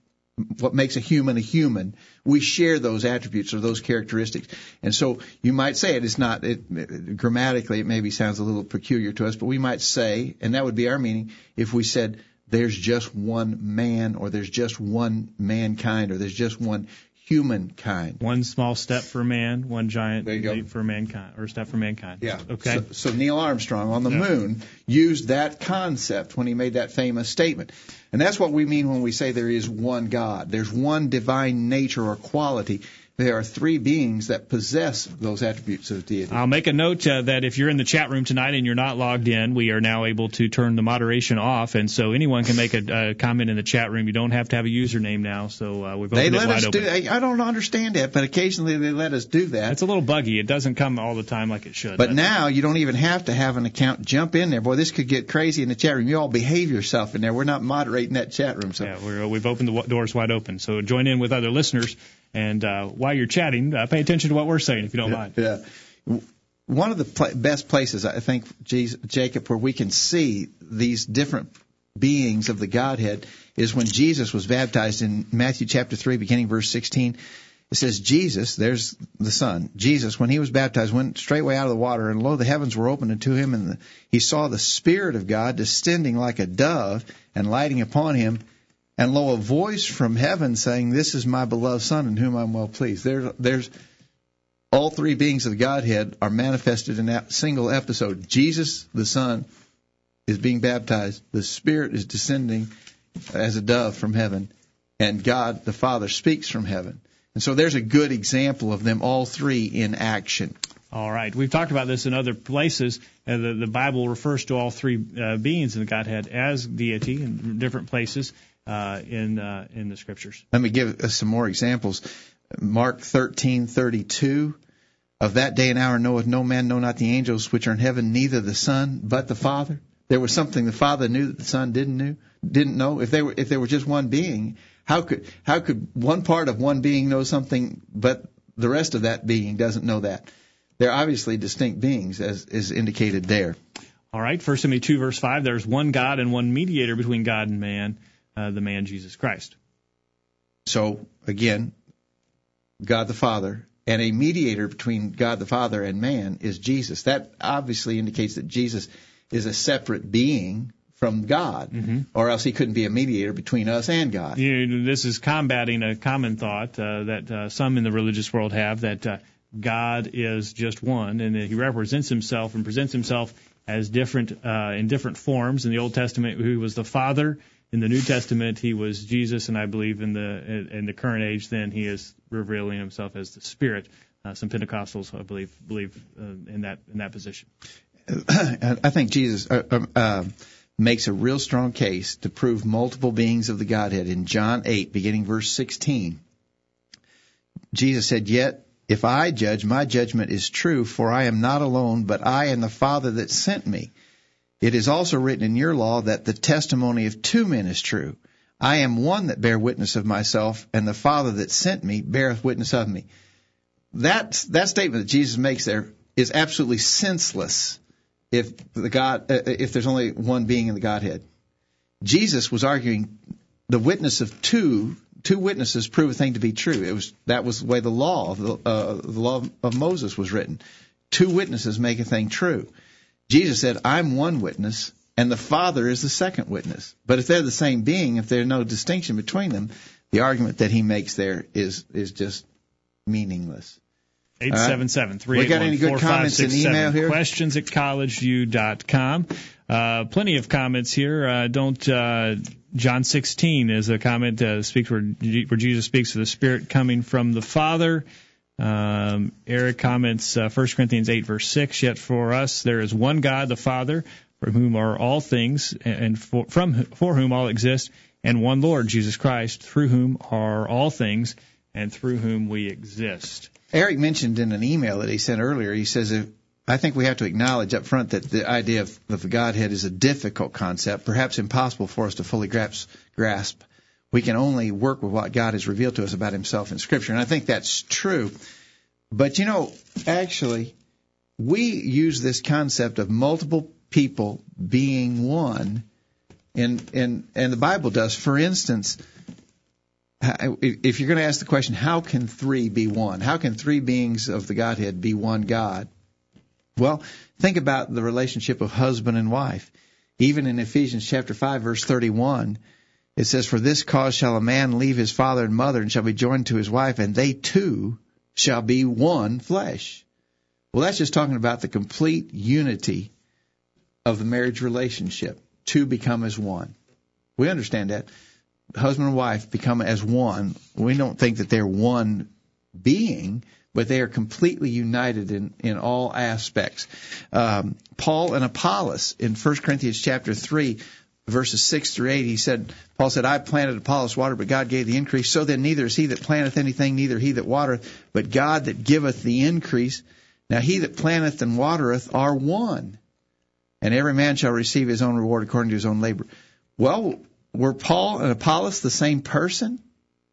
what makes a human a human, we share those attributes or those characteristics. And so you might say it is not, it, it, grammatically it maybe sounds a little peculiar to us, but we might say, and that would be our meaning, if we said there's just one man or there's just one mankind or there's just one humankind. One small step for man, one giant leap for mankind, or step for mankind. Yeah. Okay. So, so Neil Armstrong on the yeah. moon used that concept when he made that famous statement. And that's what we mean when we say there is one God. There's one divine nature or quality there are three beings that possess those attributes of deity. I'll make a note uh, that if you're in the chat room tonight and you're not logged in, we are now able to turn the moderation off, and so anyone can make a, a comment in the chat room. You don't have to have a username now, so uh, we've opened they let it wide us open. Do, I don't understand that, but occasionally they let us do that. It's a little buggy. It doesn't come all the time like it should. But now you don't even have to have an account. Jump in there, boy. This could get crazy in the chat room. You all behave yourself in there. We're not moderating that chat room. So yeah, we're, we've opened the doors wide open. So join in with other listeners and uh, while you're chatting, uh, pay attention to what we're saying, if you don't yeah, mind. Yeah. One of the pl- best places, I think, Jacob, where we can see these different beings of the Godhead is when Jesus was baptized in Matthew chapter 3, beginning verse 16. It says, Jesus, there's the Son, Jesus, when he was baptized, went straightway out of the water, and lo, the heavens were opened unto him, and the, he saw the Spirit of God descending like a dove and lighting upon him. And lo, a voice from heaven saying, This is my beloved Son in whom I'm well pleased. There, there's all three beings of the Godhead are manifested in that single episode. Jesus, the Son, is being baptized. The Spirit is descending as a dove from heaven. And God, the Father, speaks from heaven. And so there's a good example of them all three in action. All right. We've talked about this in other places. Uh, the, the Bible refers to all three uh, beings in the Godhead as deity in different places uh, in uh, in the Scriptures. Let me give us some more examples. Mark 13:32 Of that day and hour knoweth no man, know not the angels which are in heaven, neither the Son, but the Father. There was something the Father knew that the Son didn't knew, didn't know. If they were if there were just one being, how could how could one part of one being know something, but the rest of that being doesn't know that? They're obviously distinct beings, as is indicated there. All right, First Timothy 2, verse 5, there's one God and one mediator between God and man, uh, the man Jesus Christ. So, again, God the Father, and a mediator between God the Father and man is Jesus. That obviously indicates that Jesus is a separate being from God, mm-hmm. or else he couldn't be a mediator between us and God. You know, this is combating a common thought uh, that uh, some in the religious world have that uh, God is just one, and that He represents Himself and presents Himself as different uh, in different forms. In the Old Testament, He was the Father. In the New Testament, He was Jesus, and I believe in the in the current age, then He is revealing Himself as the Spirit. Uh, some Pentecostals, I believe, believe uh, in that in that position. I think Jesus uh, um, uh, makes a real strong case to prove multiple beings of the Godhead in John 8, beginning verse 16. Jesus said, "Yet if I judge, my judgment is true, for I am not alone, but I and the Father that sent me. It is also written in your law that the testimony of two men is true. I am one that bear witness of myself, and the Father that sent me beareth witness of me. That that statement that Jesus makes there is absolutely senseless if the God uh, if there's only one being in the Godhead. Jesus was arguing the witness of two two witnesses prove a thing to be true. It was that was the way the law, the, uh, the law of Moses was written. Two witnesses make a thing true. Jesus said, "I'm one witness, and the Father is the second witness." But if they're the same being, if there's no distinction between them, the argument that he makes there is is just meaningless. Eight seven seven three. We got any good comments in email here? Questions at collegeview.com. Uh, plenty of comments here. Uh, don't uh, John 16 is a comment uh, speaks where, where Jesus speaks of the Spirit coming from the Father. Um, Eric comments uh, 1 Corinthians 8 verse 6. Yet for us there is one God, the Father, from whom are all things, and for, from for whom all exist, and one Lord Jesus Christ, through whom are all things, and through whom we exist. Eric mentioned in an email that he sent earlier. He says if I think we have to acknowledge up front that the idea of, of the Godhead is a difficult concept, perhaps impossible for us to fully grasp. grasp. We can only work with what God has revealed to us about Himself in Scripture, and I think that's true. But you know, actually, we use this concept of multiple people being one, and and and the Bible does. For instance, if you're going to ask the question, how can three be one? How can three beings of the Godhead be one God? Well, think about the relationship of husband and wife. Even in Ephesians chapter 5 verse 31, it says, For this cause shall a man leave his father and mother and shall be joined to his wife, and they two shall be one flesh. Well, that's just talking about the complete unity of the marriage relationship. Two become as one. We understand that. Husband and wife become as one. We don't think that they're one being, but they are completely united in, in all aspects. Um, Paul and Apollos in 1 Corinthians chapter 3, verses 6 through 8, he said, Paul said, I planted Apollos water, but God gave the increase. So then neither is he that planteth anything, neither he that watereth, but God that giveth the increase. Now he that planteth and watereth are one, and every man shall receive his own reward according to his own labor. Well, were Paul and Apollos the same person?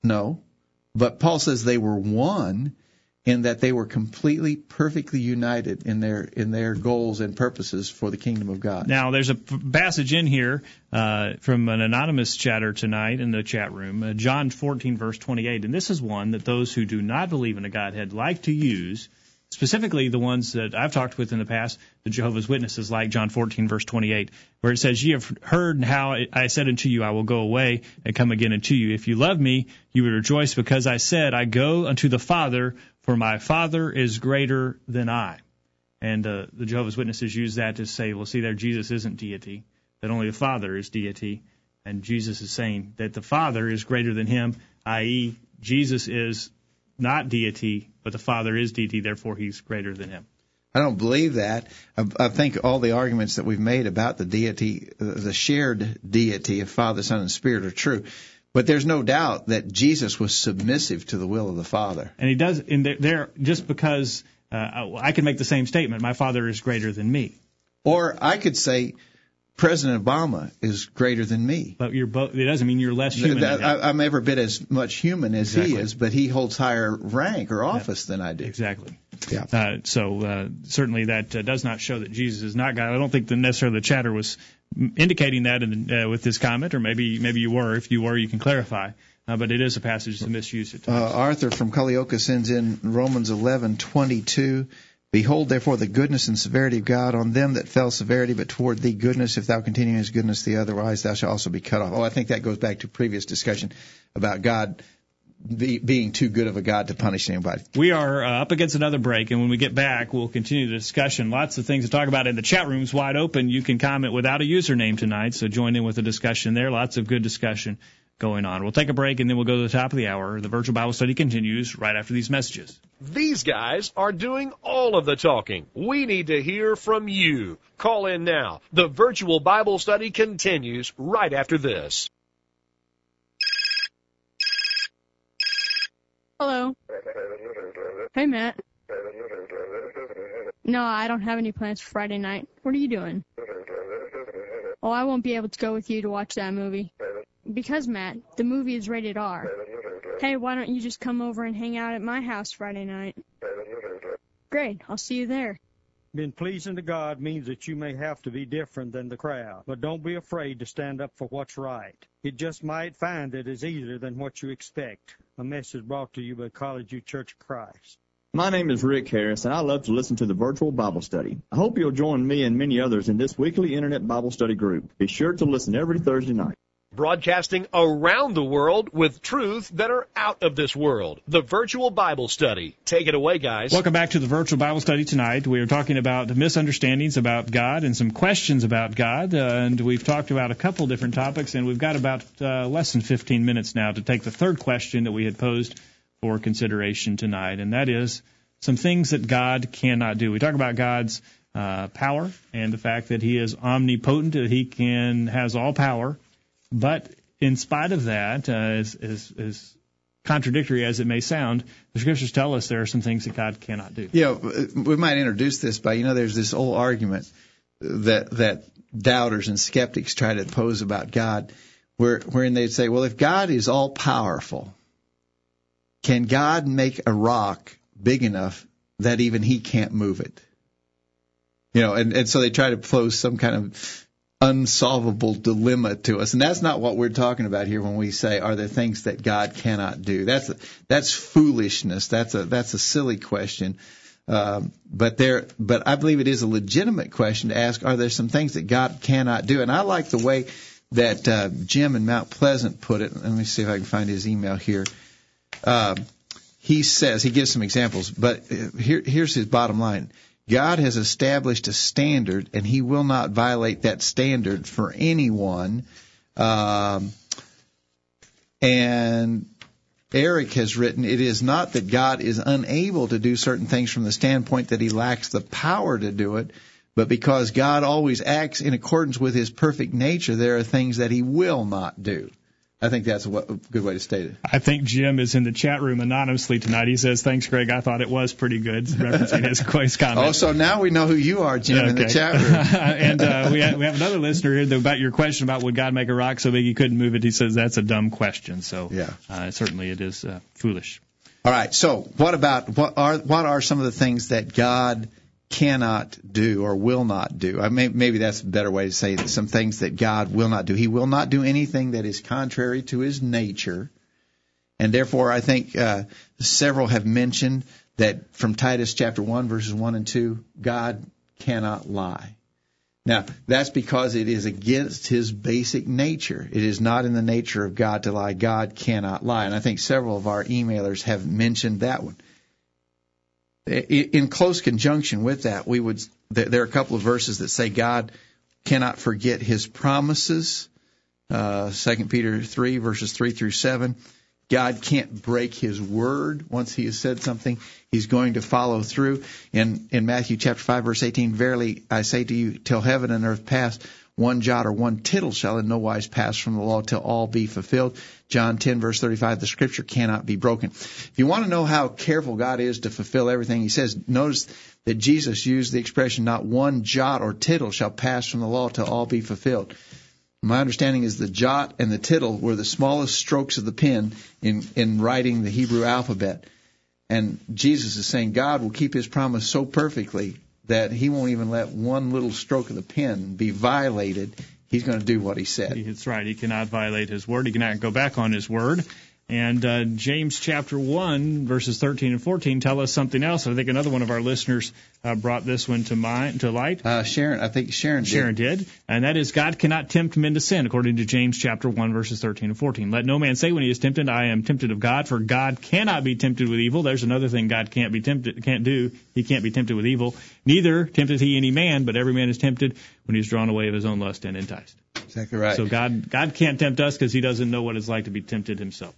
No. But Paul says they were one in that they were completely perfectly united in their in their goals and purposes for the kingdom of God. Now, there's a passage in here uh, from an anonymous chatter tonight in the chat room, uh, John 14 verse 28, and this is one that those who do not believe in a Godhead like to use specifically the ones that I've talked with in the past, the Jehovah's Witnesses, like John 14, verse 28, where it says, Ye have heard how I said unto you, I will go away and come again unto you. If you love me, you would rejoice because I said, I go unto the Father, for my Father is greater than I. And uh, the Jehovah's Witnesses use that to say, well, see there, Jesus isn't deity, that only the Father is deity. And Jesus is saying that the Father is greater than him, i.e., Jesus is not deity, but the Father is deity, therefore he's greater than him. I don't believe that. I, I think all the arguments that we've made about the deity, the shared deity of Father, Son, and Spirit are true. But there's no doubt that Jesus was submissive to the will of the Father. And he does, in there, there just because uh, I can make the same statement, my Father is greater than me. Or I could say, President Obama is greater than me. But you're both. It doesn't mean you're less human. I, am every bit as much human as exactly. he is, but he holds higher rank or office than I do. Exactly. Yeah. Uh, so uh, certainly that uh, does not show that Jesus is not God. I don't think that necessarily the chatter was indicating that in, uh, with this comment, or maybe maybe you were. If you were, you can clarify. Uh, but it is a passage to misuse at times. Uh, Arthur from Culleoka sends in Romans 11:22. Behold, therefore, the goodness and severity of God on them that fell severity, but toward thee goodness, if thou continue in his goodness, the otherwise thou shalt also be cut off. Oh, I think that goes back to previous discussion about God be, being too good of a God to punish anybody. We are uh, up against another break, and when we get back, we'll continue the discussion. Lots of things to talk about in the chat room's wide open. You can comment without a username tonight, so join in with the discussion there. Lots of good discussion going on. We'll take a break and then we'll go to the top of the hour. The virtual Bible study continues right after these messages. These guys are doing all of the talking. We need to hear from you. Call in now. The virtual Bible study continues right after this. Hello. Hey, Matt. No, I don't have any plans for Friday night. What are you doing? Oh, I won't be able to go with you to watch that movie. Because, Matt, the movie is rated R. Hey, why don't you just come over and hang out at my house Friday night? Great, I'll see you there. Being pleasing to God means that you may have to be different than the crowd, but don't be afraid to stand up for what's right. It just might find that it's easier than what you expect. A message brought to you by College View Church of Christ. My name is Rick Harris, and I love to listen to the virtual Bible study. I hope you'll join me and many others in this weekly Internet Bible study group. Be sure to listen every Thursday night broadcasting around the world with truths that are out of this world. The virtual Bible study. Take it away, guys. Welcome back to the virtual Bible study tonight. We are talking about misunderstandings about God and some questions about God, uh, and we've talked about a couple different topics, and we've got about uh, less than 15 minutes now to take the third question that we had posed for consideration tonight, and that is some things that God cannot do. We talk about God's uh, power and the fact that He is omnipotent, that He can has all power but in spite of that, uh, as, as, as contradictory as it may sound, the scriptures tell us there are some things that God cannot do. Yeah, we might introduce this by you know there's this old argument that that doubters and skeptics try to pose about God, where wherein they'd say, well, if God is all powerful, can God make a rock big enough that even He can't move it? You know, and and so they try to pose some kind of unsolvable dilemma to us. And that's not what we're talking about here when we say, are there things that God cannot do? That's, that's foolishness. That's a, that's a silly question. Um, but there, but I believe it is a legitimate question to ask, are there some things that God cannot do? And I like the way that, uh, Jim in Mount Pleasant put it. Let me see if I can find his email here. Um, he says, he gives some examples, but uh, here, here's his bottom line. God has established a standard, and He will not violate that standard for anyone. Um, and Eric has written, it is not that God is unable to do certain things from the standpoint that He lacks the power to do it, but because God always acts in accordance with His perfect nature, there are things that He will not do. I think that's a good way to state it. I think Jim is in the chat room anonymously tonight. He says, "Thanks, Greg. I thought it was pretty good." Referencing his quiz comment. Oh, so now we know who you are, Jim, okay. in the chat room. and uh, we have, we have another listener here about your question about would God make a rock so big he couldn't move it. He says that's a dumb question. So yeah, uh, certainly it is uh, foolish. All right. So what about what are what are some of the things that God cannot do or will not do. I may, maybe that's a better way to say it. Some things that God will not do. He will not do anything that is contrary to His nature, and therefore I think uh, several have mentioned that from Titus chapter one verses one and two, God cannot lie. Now, that's because it is against his basic nature. It is not in the nature of God to lie. God cannot lie. And I think several of our emailers have mentioned that one in close conjunction with that, we would there are a couple of verses that say God cannot forget His promises. Uh, Peter three verses three through seven. God can't break His word. Once He has said something, He's going to follow through. In in Matthew chapter five verse eighteen, verily I say to you, till heaven and earth pass, one jot or one tittle shall in no wise pass from the law till all be fulfilled. John 10 verse 35, the scripture cannot be broken. If you want to know how careful God is to fulfill everything he says, notice that Jesus used the expression, not one jot or tittle shall pass from the law till all be fulfilled. My understanding is the jot and the tittle were the smallest strokes of the pen in, in writing the Hebrew alphabet. And Jesus is saying God will keep his promise so perfectly that he won't even let one little stroke of the pen be violated. He's going to do what he said. That's right. He cannot violate his word. He cannot go back on his word. And uh, James chapter 1, verses 13 and 14 tell us something else. I think another one of our listeners uh, brought this one to mind, to light. Uh, Sharon, I think Sharon did. Sharon did. And that is God cannot tempt men to sin, according to James chapter 1, verses 13 and 14. Let no man say when he is tempted, I am tempted of God, for God cannot be tempted with evil. There's another thing God can't be tempted, can't do. He can't be tempted with evil. Neither tempteth he any man, but every man is tempted when he is drawn away of his own lust and enticed. Exactly right. So God, God can't tempt us because he doesn't know what it's like to be tempted himself.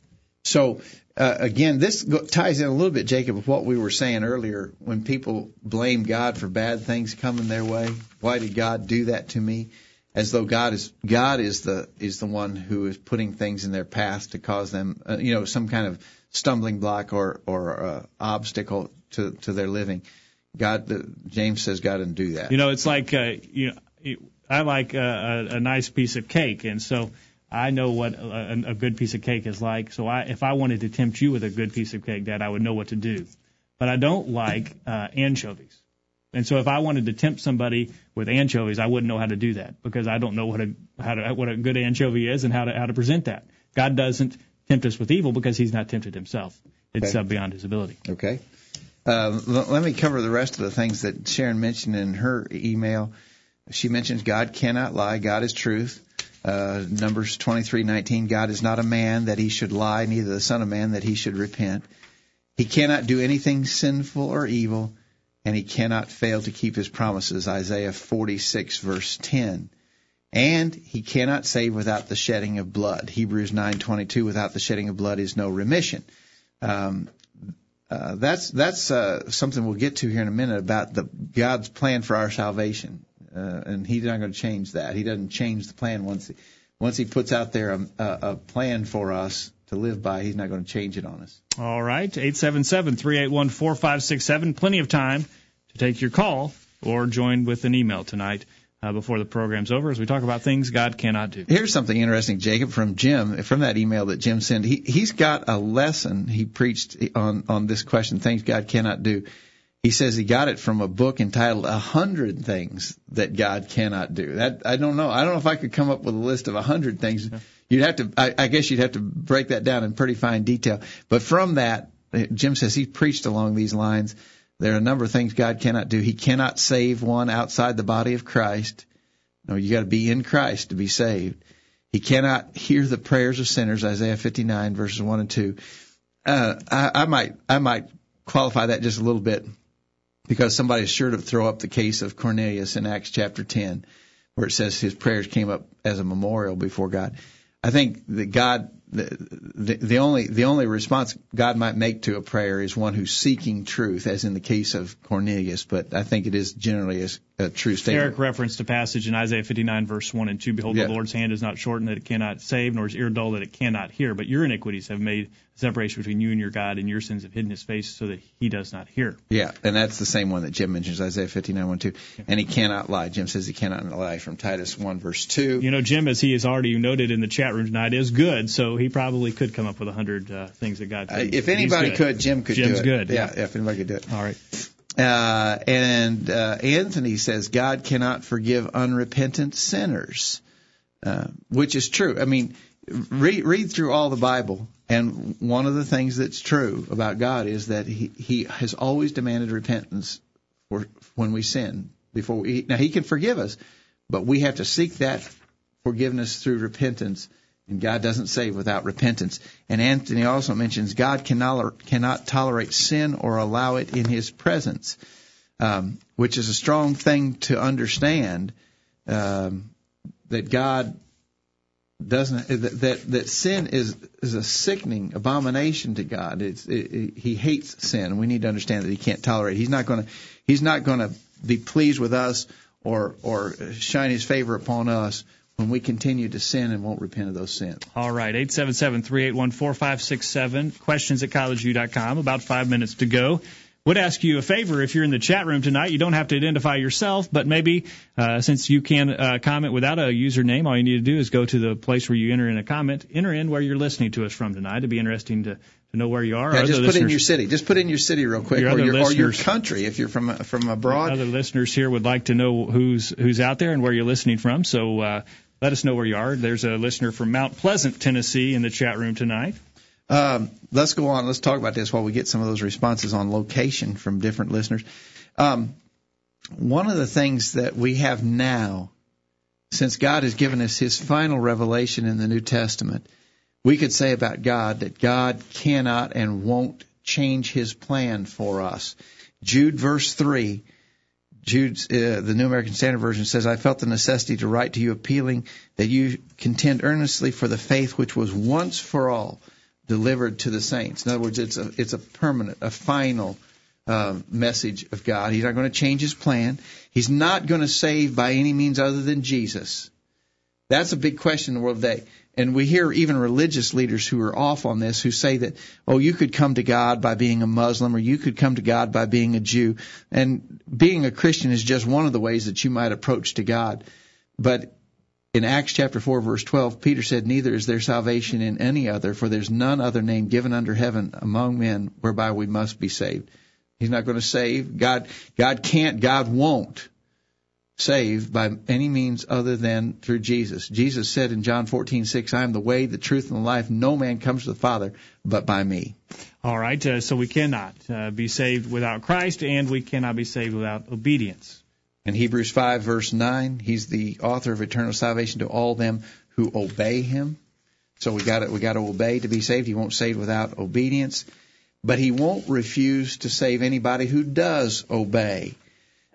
So uh, again, this ties in a little bit, Jacob, with what we were saying earlier. When people blame God for bad things coming their way, why did God do that to me? As though God is God is the is the one who is putting things in their path to cause them, uh, you know, some kind of stumbling block or or uh, obstacle to to their living. God, the, James says God didn't do that. You know, it's like uh, you know, I like a, a, a nice piece of cake, and so I know what a, a good piece of cake is like. So I, if I wanted to tempt you with a good piece of cake, Dad, I would know what to do. But I don't like uh, anchovies. And so if I wanted to tempt somebody with anchovies, I wouldn't know how to do that because I don't know what a how to, what a good anchovy is and how to how to present that. God doesn't tempt us with evil because He's not tempted Himself. It's Okay. uh, beyond His ability. Okay. Uh, l- let me cover the rest of the things that Sharon mentioned in her email. She mentions God cannot lie. God is truth. Uh, Numbers 23:19. God is not a man that he should lie, neither the son of man that he should repent. He cannot do anything sinful or evil, and he cannot fail to keep his promises. Isaiah 46 verse 10. And he cannot save without the shedding of blood. Hebrews 9:22. Without the shedding of blood is no remission. Um, uh, that's that's uh, something we'll get to here in a minute about the God's plan for our salvation, uh, and He's not going to change that. He doesn't change the plan once he, once He puts out there a, a, a plan for us to live by. He's not going to change it on us. All right, 877-381-4567. Plenty of time to take your call or join with an email tonight uh, before the program's over as we talk about things God cannot do. Here's something interesting, Jacob, from Jim, from that email that Jim sent. He, he's got a lesson he preached on, on this question, things God cannot do. He says he got it from a book entitled A Hundred Things That God Cannot Do. That, I don't know. I don't know if I could come up with a list of a hundred things. You'd have to, I, I guess you'd have to break that down in pretty fine detail. But from that, Jim says he preached along these lines. There are a number of things God cannot do. He cannot save one outside the body of Christ. No, you got to be in Christ to be saved. He cannot hear the prayers of sinners, Isaiah 59 verses 1 and 2. Uh, I, I might, I might qualify that just a little bit because somebody's sure to throw up the case of Cornelius in Acts chapter 10 where it says his prayers came up as a memorial before God. I think that God, the, only the only response God might make to a prayer is one who's seeking truth, as in the case of Cornelius. But I think it is generally a, a true statement. Eric referenced a passage in Isaiah 59 verse 1 and 2. Behold, Yeah. the Lord's hand is not shortened that it cannot save, nor his ear dull that it cannot hear. But your iniquities have made separation between you and your God, and your sins have hidden his face so that he does not hear. Yeah, and that's the same one that Jim mentions, Isaiah 59, 1, 2. And he cannot lie. Jim says he cannot lie from Titus 1, verse 2. You know, Jim, as he has already noted in the chat room tonight, is good, so he probably could come up with a hundred uh, things that God. Uh, if anybody could, Jim could Jim's do it. good. Yeah, if anybody could do it. All right. Uh, and uh, Anthony says God cannot forgive unrepentant sinners, uh, which is true. I mean, read, read through all the Bible, and one of the things that's true about God is that He He has always demanded repentance for when we sin. Before we, now He can forgive us, but we have to seek that forgiveness through repentance. And God doesn't save without repentance. And Anthony also mentions God cannot, cannot tolerate sin or allow it in His presence, um, which is a strong thing to understand. Um, that God doesn't that that sin is is a sickening abomination to God. It's it, it, he hates sin. We need to understand that he can't tolerate. He's not going to he's not going to be pleased with us or or shine his favor upon us when we continue to sin and won't repent of those sins. All right, 877-381-4567, questions at collegeview.com. About five minutes to go would ask you a favor if you're in the chat room tonight. You don't have to identify yourself, but maybe uh, since you can uh, comment without a username, all you need to do is go to the place where you enter in a comment, enter in where you're listening to us from tonight. It'd be interesting to, to know where you are. Yeah, just put in your city. Just put in your city real quick, your or, your, or your country if you're from from abroad. Other listeners here would like to know who's who's out there and where you're listening from. So uh, let us know where you are. There's a listener from Mount Pleasant, Tennessee, in the chat room tonight. Um, let's go on. Let's talk about this while we get some of those responses on location from different listeners. Um, one of the things that we have now, since God has given us His final revelation in the New Testament, we could say about God that God cannot and won't change His plan for us. Jude verse three. Jude, uh, the New American Standard Version says, I felt the necessity to write to you appealing that you contend earnestly for the faith which was once for all delivered to the saints. In other words, it's a it's a permanent, a final uh, message of God. He's not going to change His plan. He's not going to save by any means other than Jesus. That's a big question in the world today. And we hear even religious leaders who are off on this who say that, oh, you could come to God by being a Muslim or you could come to God by being a Jew. And being a Christian is just one of the ways that you might approach to God. But in Acts chapter 4 verse 12, Peter said, Neither is there salvation in any other, for there's none other name given under heaven among men whereby we must be saved. He's not going to save. God, God can't, God won't save by any means other than through Jesus. Jesus said in John 14:6, I am the way, the truth, and the life. No man comes to the Father but by me. All right, uh, so we cannot uh, be saved without Christ, and we cannot be saved without obedience. In Hebrews 5 verse 9, he's the author of eternal salvation to all them who obey him. So we got we got to obey to be saved. He won't save without obedience, but he won't refuse to save anybody who does obey.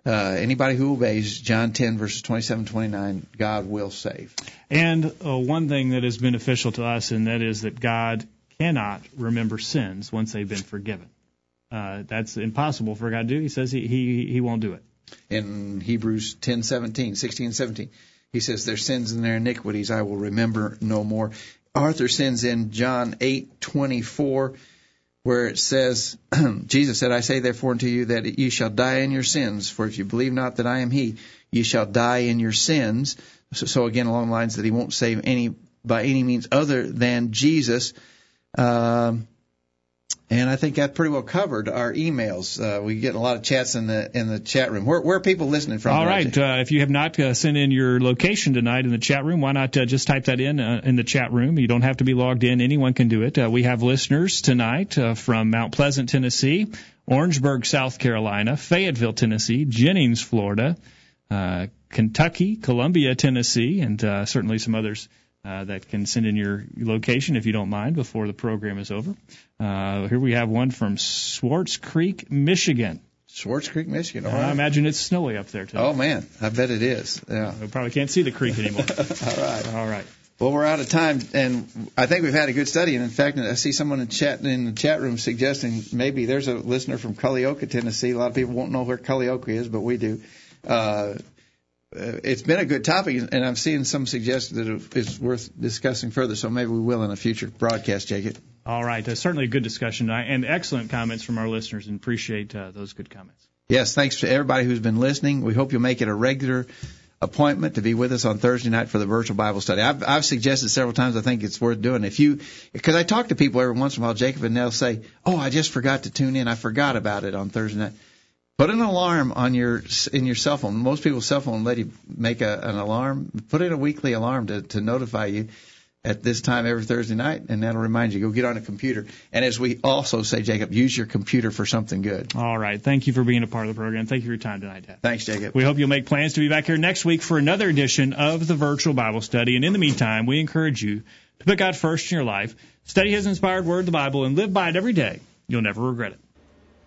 Uh, anybody who obeys, John 10 verses 27 29, God will save. And uh, one thing that is beneficial to us, and that is that God cannot remember sins once they've been forgiven. Uh, that's impossible for God to do. He says he, he, he won't do it in Hebrews 10, 17, 16 17. He says, "Their sins and their iniquities I will remember no more." Arthur sends in John 8:24 where it says, Jesus said, I say therefore unto you that ye shall die in your sins, for if you believe not that I am He, ye shall die in your sins. So, so again, along the lines that He won't save any by any means other than Jesus. Um, and I think that pretty well covered our emails. Uh, we get a lot of chats in the in the chat room. Where, where are people listening from? All right. Uh, if you have not uh, sent in your location tonight in the chat room, why not uh, just type that in uh, in the chat room? You don't have to be logged in. Anyone can do it. Uh, we have listeners tonight uh, from Mount Pleasant, Tennessee, Orangeburg, South Carolina, Fayetteville, Tennessee, Jennings, Florida, uh, Kentucky, Columbia, Tennessee, and uh, certainly some others uh, that can send in your location if you don't mind before the program is over. Uh, here we have one from Swartz Creek, Michigan. Swartz Creek, Michigan. All right. I imagine it's snowy up there too. Oh man, I bet it is. Yeah. We probably can't see the creek anymore. All right. All right. Well, we're out of time, and I think we've had a good study. And in fact, I see someone in chat in the chat room suggesting maybe there's a listener from Culleoka, Tennessee. A lot of people won't know where Culleoka is, but we do. Uh, uh, it's been a good topic, and I'm seeing some suggest that it's worth discussing further. So maybe we will in a future broadcast, Jacob. All right, uh, certainly a good discussion and excellent comments from our listeners, and appreciate uh, those good comments. Yes, thanks to everybody who's been listening. We hope you'll make it a regular appointment to be with us on Thursday night for the virtual Bible study. I've, I've suggested several times. I think it's worth doing. If you, because I talk to people every once in a while, Jacob, and they'll say, "Oh, I just forgot to tune in. I forgot about it on Thursday night." Put an alarm on your in your cell phone. Most people's cell phone let you make a, an alarm. Put in a weekly alarm to, to notify you at this time every Thursday night, and that'll remind you. Go get on a computer. And as we also say, Jacob, use your computer for something good. All right. Thank you for being a part of the program. Thank you for your time tonight, Dad. Thanks, Jacob. We hope you'll make plans to be back here next week for another edition of the virtual Bible study. And in the meantime, we encourage you to put God first in your life, study His inspired Word, the Bible, and live by it every day. You'll never regret it.